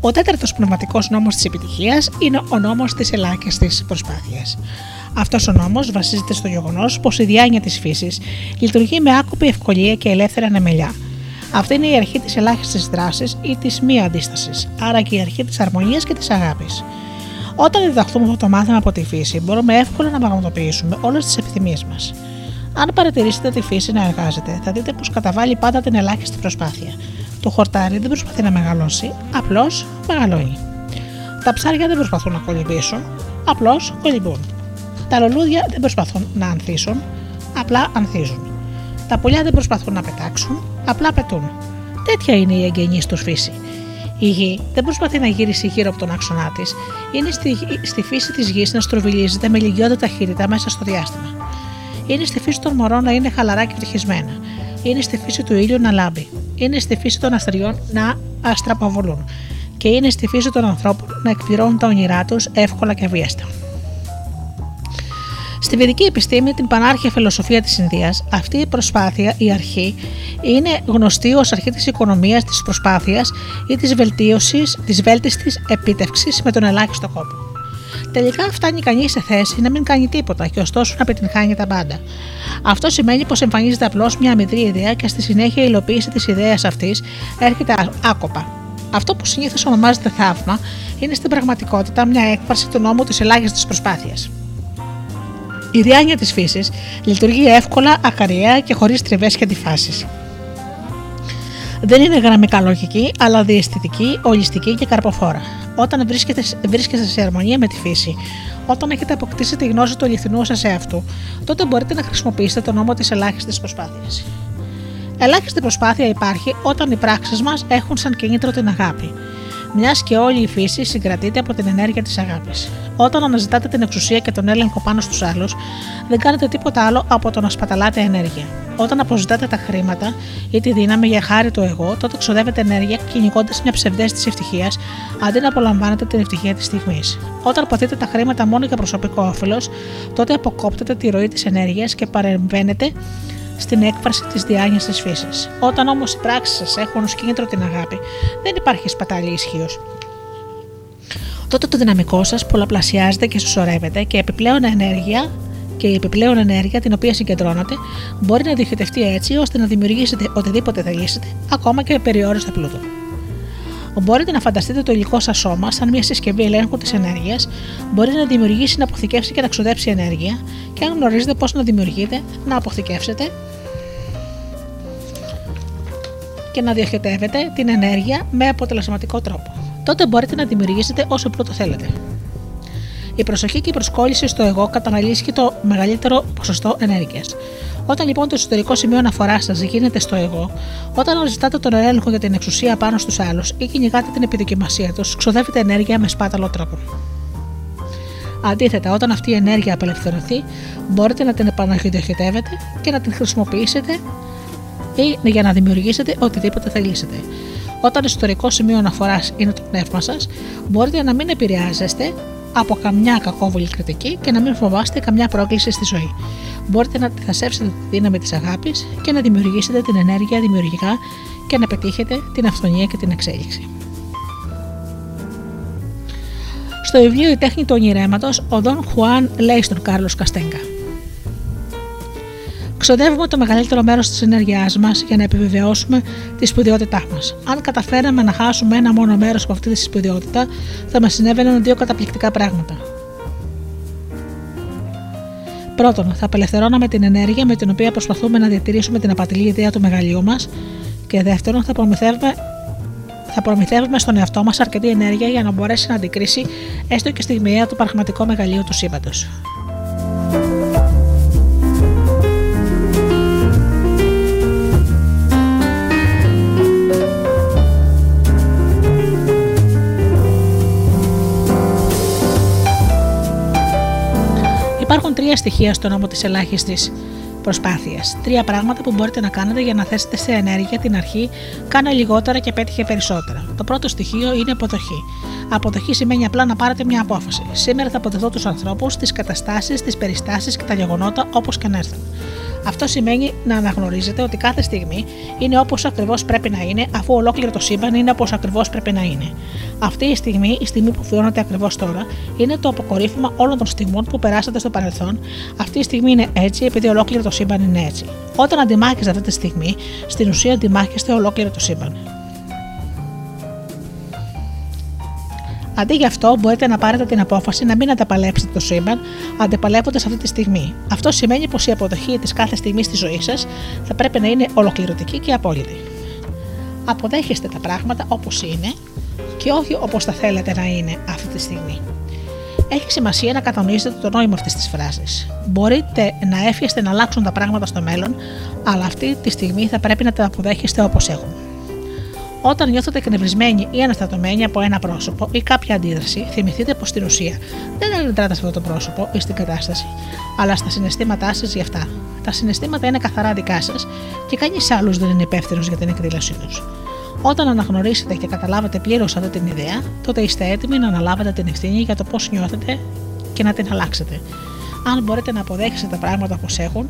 C: Ο τέταρτος πνευματικός νόμος της επιτυχίας είναι ο νόμος της ελάχιστης προσπάθειας. Αυτός ο νόμος βασίζεται στο γεγονός πως η διάνοια της φύσης λειτουργεί με άκουπη ευκολία και ελεύθερη ανεμελιά. Αυτή είναι η αρχή της ελάχιστης δράσης ή της μη αντίστασης, άρα και η αρχή της αρμονίας και της αγάπης. Όταν διδαχθούμε αυτό το μάθημα από τη φύση, μπορούμε εύκολα να πραγματοποιήσουμε όλες τις επιθυμίες μας. Αν παρατηρήσετε τη φύση να εργάζεται, θα δείτε πως καταβάλει πάντα την ελάχιστη προσπάθεια. Το χορτάρι δεν προσπαθεί να μεγαλώσει, απλώς μεγαλώνει. Τα ψάρια δεν προσπαθούν να κολυμπήσουν, απλώς κολυμπούν. Τα λουλούδια δεν προσπαθούν να ανθίσουν, απλά ανθίζουν. Τα πουλιά δεν προσπαθούν να πετάξουν, απλά πετούν. Τέτοια είναι η εγγενή τους φύση. Η γη δεν προσπαθεί να γυρίσει γύρω από τον άξονά της. Είναι στη, στη φύση της γης να στροβιλίζεται με λιγιώδη ταχύτητα μέσα στο διάστημα. Είναι στη φύση των μωρών να είναι χαλαρά και ευτυχισμένα. Είναι στη φύση του ήλιου να λάμπει. Είναι στη φύση των αστεριών να αστραποβολούν. Και είναι στη φύση των ανθρώπων να εκπληρώνουν τα όνειρά τους εύκολα και αβίαστα. Στη βεδική επιστήμη, την πανάρχια φιλοσοφία της Ινδίας, αυτή η προσπάθεια, η αρχή, είναι γνωστή ως αρχή της οικονομίας, της προσπάθειας ή της βελτίωσης, της βέλτιστης επίτευξης με τον ελάχιστο κόπο. Τελικά φτάνει κανείς σε θέση να μην κάνει τίποτα και ωστόσο να επιτυγχάνει τα πάντα. Αυτό σημαίνει πως εμφανίζεται απλώς μια αμυδρή ιδέα και στη συνέχεια η υλοποίηση της ιδέας αυτής έρχεται άκοπα. Αυτό που συνήθως ονομάζεται θαύμα είναι στην πραγματικότητα μια έκφραση του νόμου της ελάχιστης προσπάθειας. Η διάνοια της φύσης λειτουργεί εύκολα, ακαριέα και χωρίς τριβές και αντιφάσεις. Δεν είναι γραμμικά λογική, αλλά διαισθητική, ολιστική και καρποφόρα. Όταν βρίσκεστε, βρίσκεστε σε αρμονία με τη φύση, όταν έχετε αποκτήσει τη γνώση του αληθινού σα εαυτού, τότε μπορείτε να χρησιμοποιήσετε τον νόμο της ελάχιστης προσπάθειας. Ελάχιστη προσπάθεια υπάρχει όταν οι πράξεις μας έχουν σαν κίνητρο την αγάπη μιας και όλη η φύση συγκρατείται από την ενέργεια της αγάπης. Όταν αναζητάτε την εξουσία και τον έλεγχο πάνω στους άλλους, δεν κάνετε τίποτα άλλο από το να σπαταλάτε ενέργεια. Όταν αποζητάτε τα χρήματα ή τη δύναμη για χάρη του εγώ, τότε ξοδεύετε ενέργεια κυνηγώντας μια ψευδέστηση ευτυχίας αντί να απολαμβάνετε την ευτυχία της στιγμής. Όταν ποθείτε τα χρήματα μόνο για προσωπικό όφελος, τότε αποκόπτετε τη ροή της ενέργειας και παρεμβαίνετε στην έκφραση της διάνοια της φύσης. Όταν όμως οι πράξεις σας έχουν ως κίνητρο την αγάπη, δεν υπάρχει σπατάλη ισχύως. Τότε το δυναμικό σας πολλαπλασιάζεται και συσσωρεύεται και επιπλέον ενέργεια και η επιπλέον ενέργεια την οποία συγκεντρώνατε μπορεί να διοχετευτεί έτσι ώστε να δημιουργήσετε οτιδήποτε θελήσετε, ακόμα και περιόριστο πλούτο. Μπορείτε να φανταστείτε το υλικό σας σώμα σαν μια συσκευή ελέγχου της ενέργειας, μπορεί να δημιουργήσει, να αποθηκεύσει και να ξοδέψει ενέργεια, και αν γνωρίζετε πώς να δημιουργείτε, να αποθηκεύσετε και να διοχετεύετε την ενέργεια με αποτελεσματικό τρόπο. Τότε μπορείτε να δημιουργήσετε όσο πρώτο θέλετε. Η προσοχή και η προσκόλληση στο εγώ καταναλύσει το μεγαλύτερο ποσοστό ενέργειας. Όταν λοιπόν το εσωτερικό σημείο αναφοράς σας γίνεται στο εγώ, όταν αναζητάτε τον έλεγχο για την εξουσία πάνω στους άλλους ή κυνηγάτε την επιδοκιμασία τους, ξοδεύετε ενέργεια με σπάταλο τρόπο. Αντίθετα, όταν αυτή η ενέργεια απελευθερωθεί, μπορείτε να την επαναδιοχετεύετε και να την χρησιμοποιήσετε ή για να δημιουργήσετε οτιδήποτε θελήσετε. Όταν εσωτερικό σημείο αναφοράς είναι το πνεύμα σας, μπορείτε να μην επηρεάζεστε από καμιά κακόβουλη κριτική και να μην φοβάστε καμιά πρόκληση στη ζωή. Μπορείτε να αντιθασέψετε τη δύναμη της αγάπης και να δημιουργήσετε την ενέργεια δημιουργικά και να πετύχετε την αυθονία και την εξέλιξη. Στο βιβλίο Η τέχνη του ονειρέματος, ο Δον Χουάν λέει στον Κάρλος Καστέγκα. Ξοδεύουμε το μεγαλύτερο μέρος της ενέργειάς μας για να επιβεβαιώσουμε τη σπουδαιότητά μας. Αν καταφέραμε να χάσουμε ένα μόνο μέρος από αυτή τη σπουδαιότητα, θα μας συνέβαιναν δύο καταπληκτικά πράγματα. Πρώτον, θα απελευθερώναμε την ενέργεια με την οποία προσπαθούμε να διατηρήσουμε την απατηλή ιδέα του μεγαλείου μας. Και δεύτερον, θα προμηθεύουμε, θα προμηθεύουμε στον εαυτό μας αρκετή ενέργεια για να μπορέσει να αντικρίσει έστω και στιγμιαία το πραγματικό μεγαλείο του σύμπαντος. Τρία στοιχεία στον νόμο της ελάχιστης προσπάθειας. Τρία πράγματα που μπορείτε να κάνετε για να θέσετε σε ενέργεια την αρχή κάνε λιγότερα και πέτυχε περισσότερα. Το πρώτο στοιχείο είναι αποδοχή. Αποδοχή σημαίνει απλά να πάρετε μια απόφαση. Σήμερα θα αποδεχτώ τους ανθρώπους, τις καταστάσεις, τις περιστάσεις και τα γεγονότα όπως και αν έρθουν. Αυτό σημαίνει να αναγνωρίζετε ότι κάθε στιγμή είναι όπως ακριβώς πρέπει να είναι, αφού ολόκληρο το σύμπαν είναι όπως ακριβώς πρέπει να είναι. Αυτή η στιγμή, η στιγμή που βιώνετε ακριβώς τώρα, είναι το αποκορύφωμα όλων των στιγμών που περάσατε στο παρελθόν. Αυτή η στιγμή είναι έτσι, επειδή ολόκληρο το σύμπαν είναι έτσι. Όταν αντιμάχεστε αυτή τη στιγμή, στην ουσία αντιμάχεστε ολόκληρο το σύμπαν. Αντί γι' αυτό, μπορείτε να πάρετε την απόφαση να μην ανταπαλέψετε το σύμπαν, αντεπαλεύοντα αυτή τη στιγμή. Αυτό σημαίνει πως η αποδοχή της κάθε στιγμής στη ζωής σας θα πρέπει να είναι ολοκληρωτική και απόλυτη. Αποδέχεστε τα πράγματα όπως είναι και όχι όπως θα θέλετε να είναι αυτή τη στιγμή. Έχει σημασία να κατανοήσετε το νόημα αυτής της φράσης. Μπορείτε να εύχεστε να αλλάξουν τα πράγματα στο μέλλον, αλλά αυτή τη στιγμή θα πρέπει να τα αποδέχεστε όπως έχουν. Όταν νιώθετε εκνευρισμένοι ή αναστατωμένοι από ένα πρόσωπο ή κάποια αντίδραση, θυμηθείτε πως στην ουσία δεν αντιδράτε σε αυτό το πρόσωπο ή στην κατάσταση, αλλά στα συναισθήματά σας για αυτά. Τα συναισθήματα είναι καθαρά δικά σας και κανείς άλλος δεν είναι υπεύθυνος για την εκδήλωσή τους. Όταν αναγνωρίσετε και καταλάβετε πλήρως αυτή την ιδέα, τότε είστε έτοιμοι να αναλάβετε την ευθύνη για το πώς νιώθετε και να την αλλάξετε. Αν μπορείτε να αποδέχεστε τα πράγματα όπως έχουν,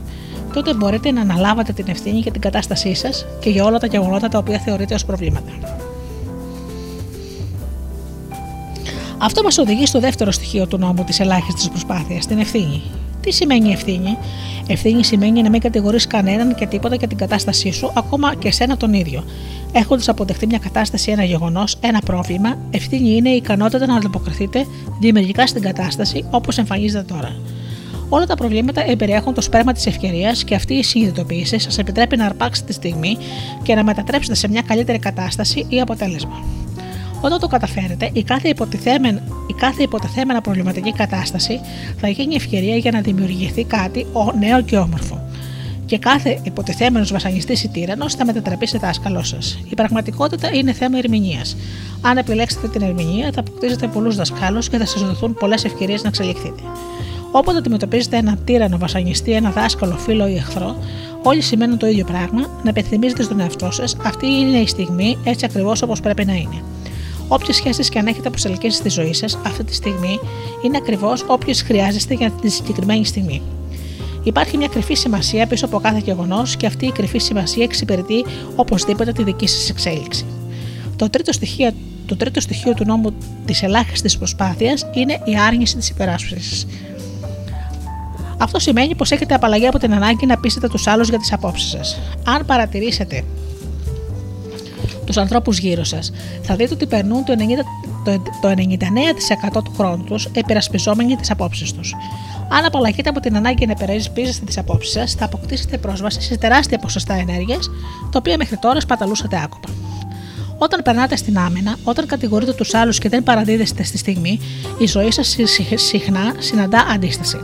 C: τότε μπορείτε να αναλάβετε την ευθύνη για την κατάστασή σας και για όλα τα γεγονότα τα οποία θεωρείτε ως προβλήματα. Αυτό μας οδηγεί στο δεύτερο στοιχείο του νόμου της ελάχιστης προσπάθειας, την ευθύνη. Τι σημαίνει ευθύνη, Ευθύνη σημαίνει να μην κατηγορείς κανέναν και τίποτα για την κατάστασή σου, ακόμα και εσένα τον ίδιο. Έχοντας αποδεχτεί μια κατάσταση, ένα γεγονός, ένα πρόβλημα, ευθύνη είναι η ικανότητα να ανταποκριθείτε δημιουργικά στην κατάσταση όπως εμφανίζεται τώρα. Όλα τα προβλήματα εμπεριέχουν το σπέρμα της ευκαιρίας και αυτή η συνειδητοποίηση σας επιτρέπει να αρπάξετε τη στιγμή και να μετατρέψετε σε μια καλύτερη κατάσταση ή αποτέλεσμα. Όταν το καταφέρετε, η κάθε, υποτιθέμεν, η κάθε υποτεθέμενα προβληματική κατάσταση θα γίνει ευκαιρία για να δημιουργηθεί κάτι νέο και όμορφο. Και κάθε υποτιθέμενος βασανιστής ή τύρανος θα μετατραπεί σε δάσκαλό σας. Η πραγματικότητα είναι θέμα ερμηνείας. Αν επιλέξετε την ερμηνεία, θα αποκτήσετε πολλούς δασκάλους και θα σας δοθούν πολλές ευκαιρίες να εξελιχθείτε. Όποτε αντιμετωπίζετε έναν τύρανο, βασανιστή, ένα δάσκαλο, φίλο ή εχθρό, όλοι σημαίνουν το ίδιο πράγμα, να υπενθυμίζετε στον εαυτό σας, αυτή είναι η στιγμή έτσι ακριβώς όπως πρέπει να είναι. Όποιες σχέσεις και αν έχετε προσελκύσει στη ζωή σας αυτή τη στιγμή είναι ακριβώς όποιες χρειάζεστε για τη συγκεκριμένη στιγμή. Υπάρχει μια κρυφή σημασία πίσω από κάθε γεγονός και αυτή η κρυφή σημασία εξυπηρετεί οπωσδήποτε τη δική σας εξέλιξη. Το τρίτο στοιχείο, το τρίτο στοιχείο του νόμου της ελάχιστης προσπάθειας είναι η άρνηση της υπεράσπισης. Αυτό σημαίνει πως έχετε απαλλαγή από την ανάγκη να πείσετε τους άλλους για τις απόψεις σας. Αν παρατηρήσετε τους ανθρώπους γύρω σας, θα δείτε ότι περνούν το, 90, το 99% του χρόνου τους επερασπιζόμενοι τις απόψεις τους. Αν απαλλαγείτε από την ανάγκη να υπερασπίζεστε τις απόψεις σας, θα αποκτήσετε πρόσβαση σε τεράστια ποσοστά ενέργειας, τα οποία μέχρι τώρα σπαταλούσατε άκοπα. Όταν περνάτε στην άμενα, όταν κατηγορείτε τους άλλους και δεν παραδίδεστε στη στιγμή, η ζωή σας συχνά συναντά αντίσταση.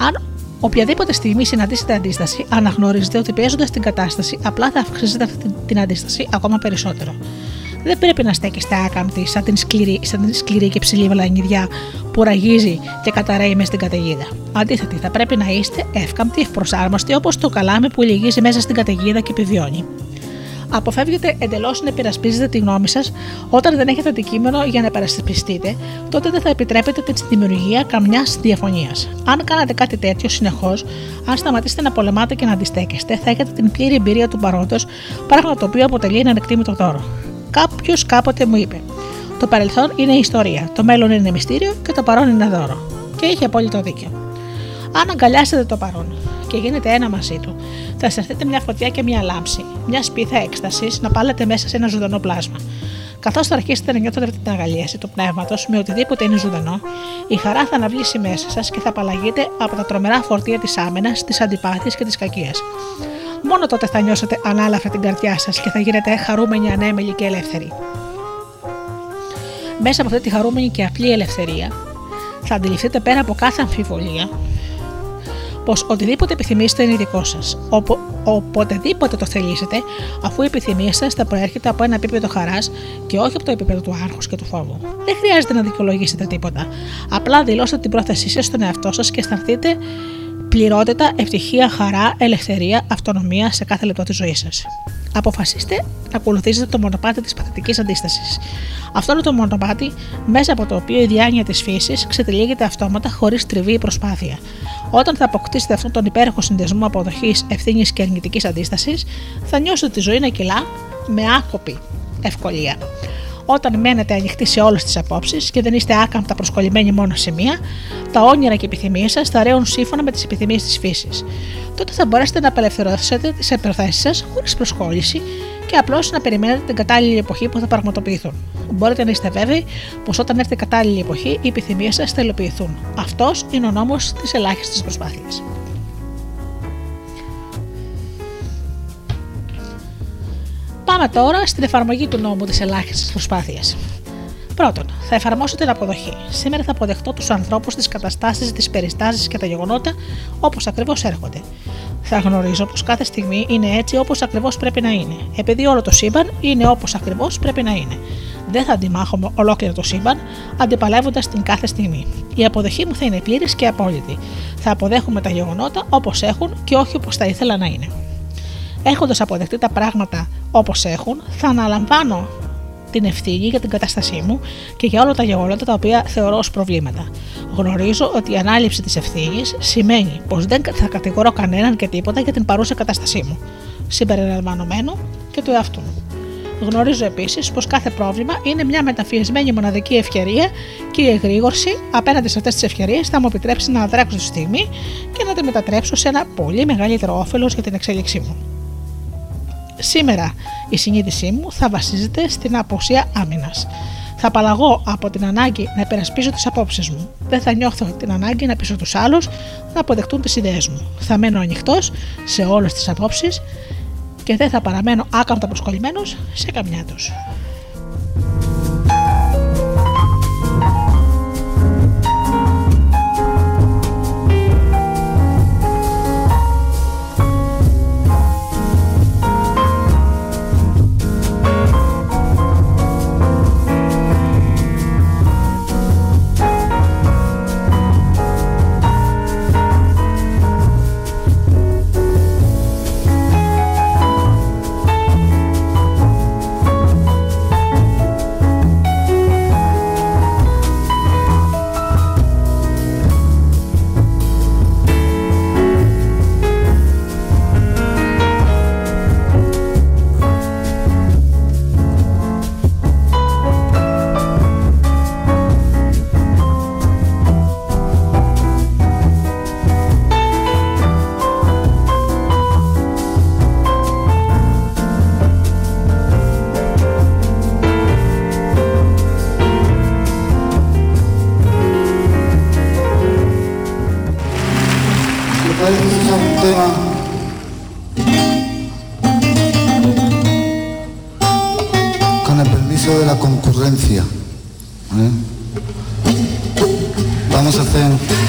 C: Αν Οποιαδήποτε στιγμή συναντήσετε αντίσταση, αναγνωρίζετε ότι πιέζοντα την κατάσταση, απλά θα αυξήσετε αυτή την αντίσταση ακόμα περισσότερο. Δεν πρέπει να στέκεστε άκαμπτοι σαν την σκληρή, σαν την σκληρή και ψηλή βλανιδιά που ραγίζει και καταραίει μες στην καταιγίδα. Αντίθετα, θα πρέπει να είστε εύκαμπτοι, ευπροσάρμοστοι όπως το καλάμι που λυγίζει μέσα στην καταιγίδα και επιβιώνει αποφεύγετε εντελώς να υπερασπίζετε τη γνώμη σας όταν δεν έχετε αντικείμενο για να υπερασπιστείτε, τότε δεν θα επιτρέπετε τη δημιουργία καμιάς διαφωνίας. Αν κάνετε κάτι τέτοιο συνεχώς, αν σταματήσετε να πολεμάτε και να αντιστέκεστε, θα έχετε την πλήρη εμπειρία του παρόντος, πράγμα το οποίο αποτελεί ένα ανεκτήμητο δώρο. Κάποιος κάποτε μου είπε: Το παρελθόν είναι ιστορία, το μέλλον είναι μυστήριο και το παρόν είναι δώρο. Και είχε απόλυτο δίκιο. Αν αγκαλιάσετε το παρόν και γίνετε ένα μαζί του, θα αισθανθείτε μια φωτιά και μια λάμψη, μια σπίθα έκστασης να πάλετε μέσα σε ένα ζωντανό πλάσμα. Καθώς θα αρχίσετε να νιώθετε την αγαλίαση του πνεύματος με οτιδήποτε είναι ζωντανό, η χαρά θα αναβλήσει μέσα σας και θα απαλλαγείτε από τα τρομερά φορτία της άμενας, της αντιπάθειας και της κακίας. Μόνο τότε θα νιώσετε ανάλαφρα την καρδιά σας και θα γίνετε χαρούμενοι, ανέμελοι και ελεύθεροι. Μέσα από αυτή τη χαρούμενη και απλή ελευθερία, θα αντιληφθείτε πέρα από κάθε αμφιβολία πως οτιδήποτε επιθυμήσετε είναι δικό σας. Οπο, οποτεδήποτε το θελήσετε, αφού η επιθυμία σα θα προέρχεται από ένα επίπεδο χαράς και όχι από το επίπεδο του άγχους και του φόβου. Δεν χρειάζεται να δικαιολογήσετε τίποτα. Απλά δηλώστε την πρόθεσή σας στον εαυτό σας και αισθανθείτε πληρότητα, ευτυχία, χαρά, ελευθερία, αυτονομία σε κάθε λεπτό της ζωής σας. Αποφασίστε να ακολουθήσετε το μονοπάτι της παθητικής αντίστασης. Αυτό είναι το μονοπάτι μέσα από το οποίο η διάνοια της φύσης ξετυλίγεται αυτόματα χωρίς τριβή ή προσπάθεια. Όταν θα αποκτήσετε αυτόν τον υπέροχο συνδεσμό αποδοχής, ευθύνης και αρνητικής αντίστασης, θα νιώσετε τη ζωή να κυλά με άκοπη ευκολία. Όταν μένετε ανοιχτοί σε όλες τις απόψεις και δεν είστε άκαμπτα προσκολλημένοι μόνο σε μία, τα όνειρα και επιθυμίες σας θα ρέουν σύμφωνα με τις επιθυμίες της φύσης. Τότε θα μπορέσετε να απελευθερώσετε τις επιθέσει σας χωρίς προσχόληση και απλώς να περιμένετε την κατάλληλη εποχή που θα πραγματοποιηθούν. Μπορείτε να είστε βέβαιοι πως όταν έρθει η κατάλληλη εποχή, οι επιθυμίες σας θα υλοποιηθούν. Αυτός είναι ο νόμος της ελάχιστης προσπάθειας. Πάμε τώρα στην εφαρμογή του νόμου της ελάχιστης προσπάθειας. Πρώτον, θα εφαρμόσω την αποδοχή. Σήμερα θα αποδεχτώ τους ανθρώπους, τις καταστάσεις, τις περιστάσεις και τα γεγονότα όπως ακριβώς έρχονται. Θα γνωρίζω πως κάθε στιγμή είναι έτσι όπως ακριβώς πρέπει να είναι, επειδή όλο το σύμπαν είναι όπως ακριβώς πρέπει να είναι. Δεν θα αντιμάχομαι ολόκληρο το σύμπαν, αντιπαλεύοντας την κάθε στιγμή. Η αποδοχή μου θα είναι πλήρης και απόλυτη. Θα αποδέχομαι τα γεγονότα όπως έχουν και όχι όπως θα ήθελα να είναι. Έχοντας αποδεχτεί τα πράγματα όπως έχουν, θα αναλαμβάνω την ευθύνη για την κατάστασή μου και για όλα τα γεγονότα τα οποία θεωρώ ως προβλήματα. Γνωρίζω ότι η ανάληψη της ευθύνης σημαίνει πως δεν θα κατηγορώ κανέναν και τίποτα για την παρούσα κατάστασή μου, συμπεριλαμβανομένου και του εαυτού μου. Γνωρίζω επίσης πως κάθε πρόβλημα είναι μια μεταφιεσμένη μοναδική ευκαιρία και η εγρήγορση απέναντι σε αυτές τις ευκαιρίες θα μου επιτρέψει να αντράξω τη στιγμή και να τη μετατρέψω σε ένα πολύ μεγαλύτερο όφελος για την εξέλιξή μου. Σήμερα η συνείδησή μου θα βασίζεται στην αποσία άμυνας. Θα απαλλαγώ από την ανάγκη να υπερασπίσω τις απόψεις μου. Δεν θα νιώθω την ανάγκη να πείσω τους άλλους να αποδεχτούν τις ιδέες μου. Θα μένω ανοιχτός σε όλες τις απόψεις και δεν θα παραμένω άκαμπτα προσκολλημένος σε καμιά
D: τους. ¿Eh? Vamos a hacer...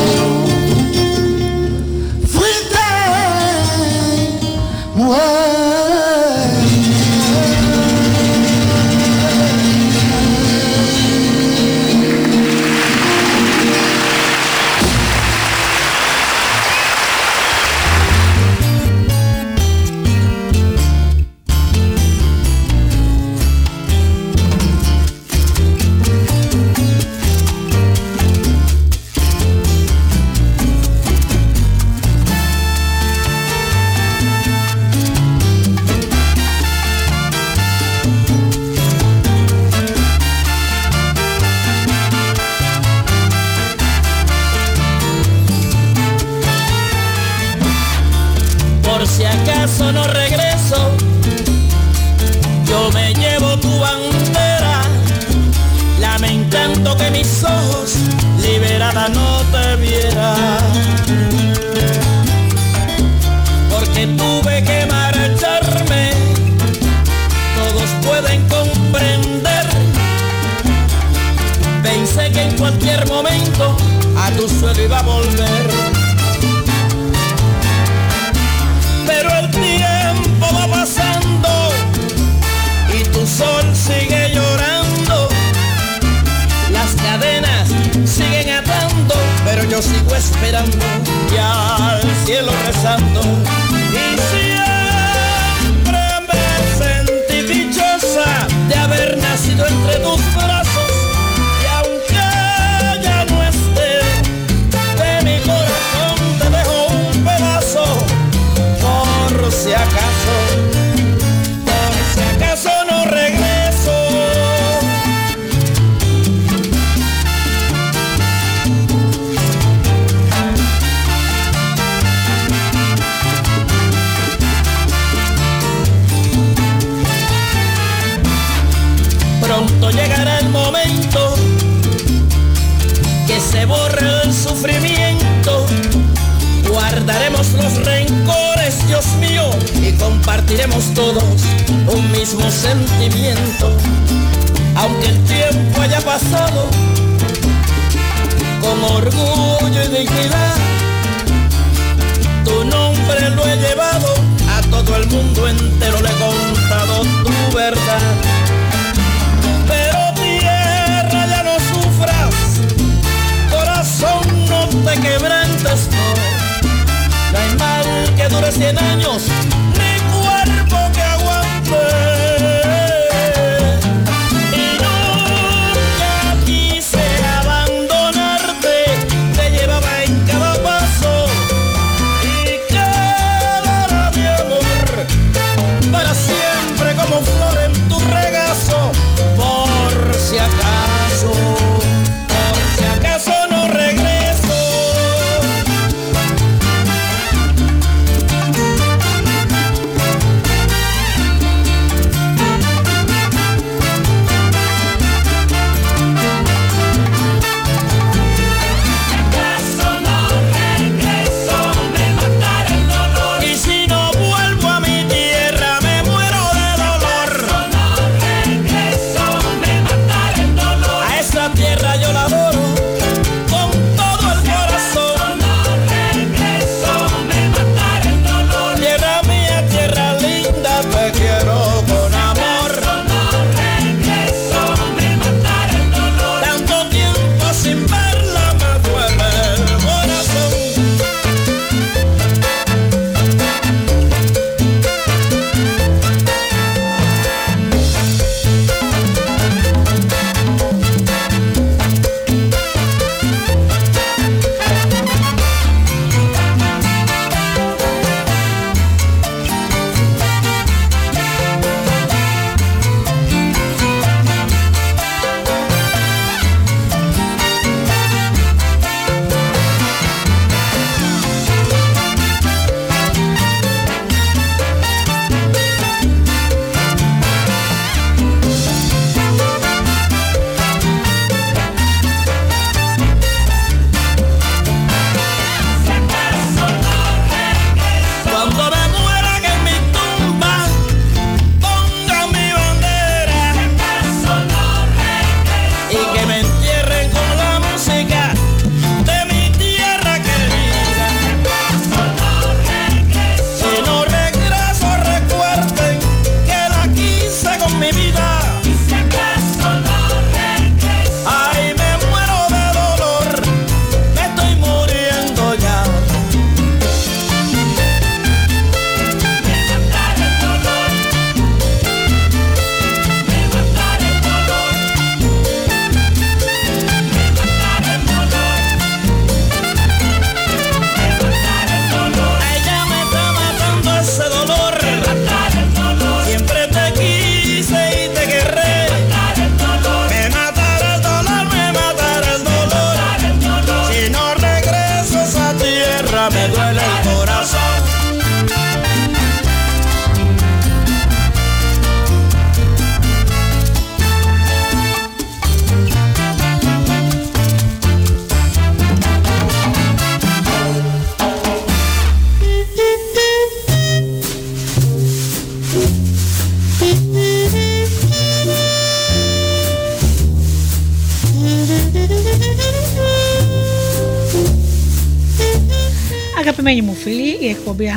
F: Thank you.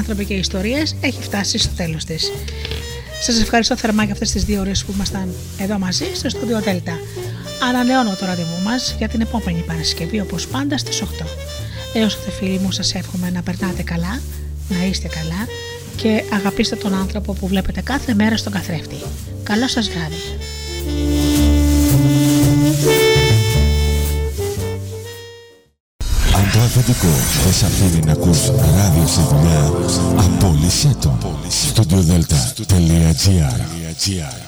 F: άνθρωποι και ιστορίες έχει φτάσει στο τέλος της. Σας ευχαριστώ θερμά για αυτές τις δύο ώρες που ήμασταν εδώ μαζί στο στούντιο Δέλτα. Ανανεώνω το ραντεβού μας για την επόμενη Παρασκευή όπως πάντα στις 8. Έως τότε φίλοι μου σας εύχομαι να περνάτε καλά, να είστε καλά και αγαπήστε τον άνθρωπο που βλέπετε κάθε μέρα στον καθρέφτη. Καλό σας βράδυ.
B: Κυριακό θες αφήνει να ακούς ράδιο σε δουλειά απόλυσέ το studioddelta.gr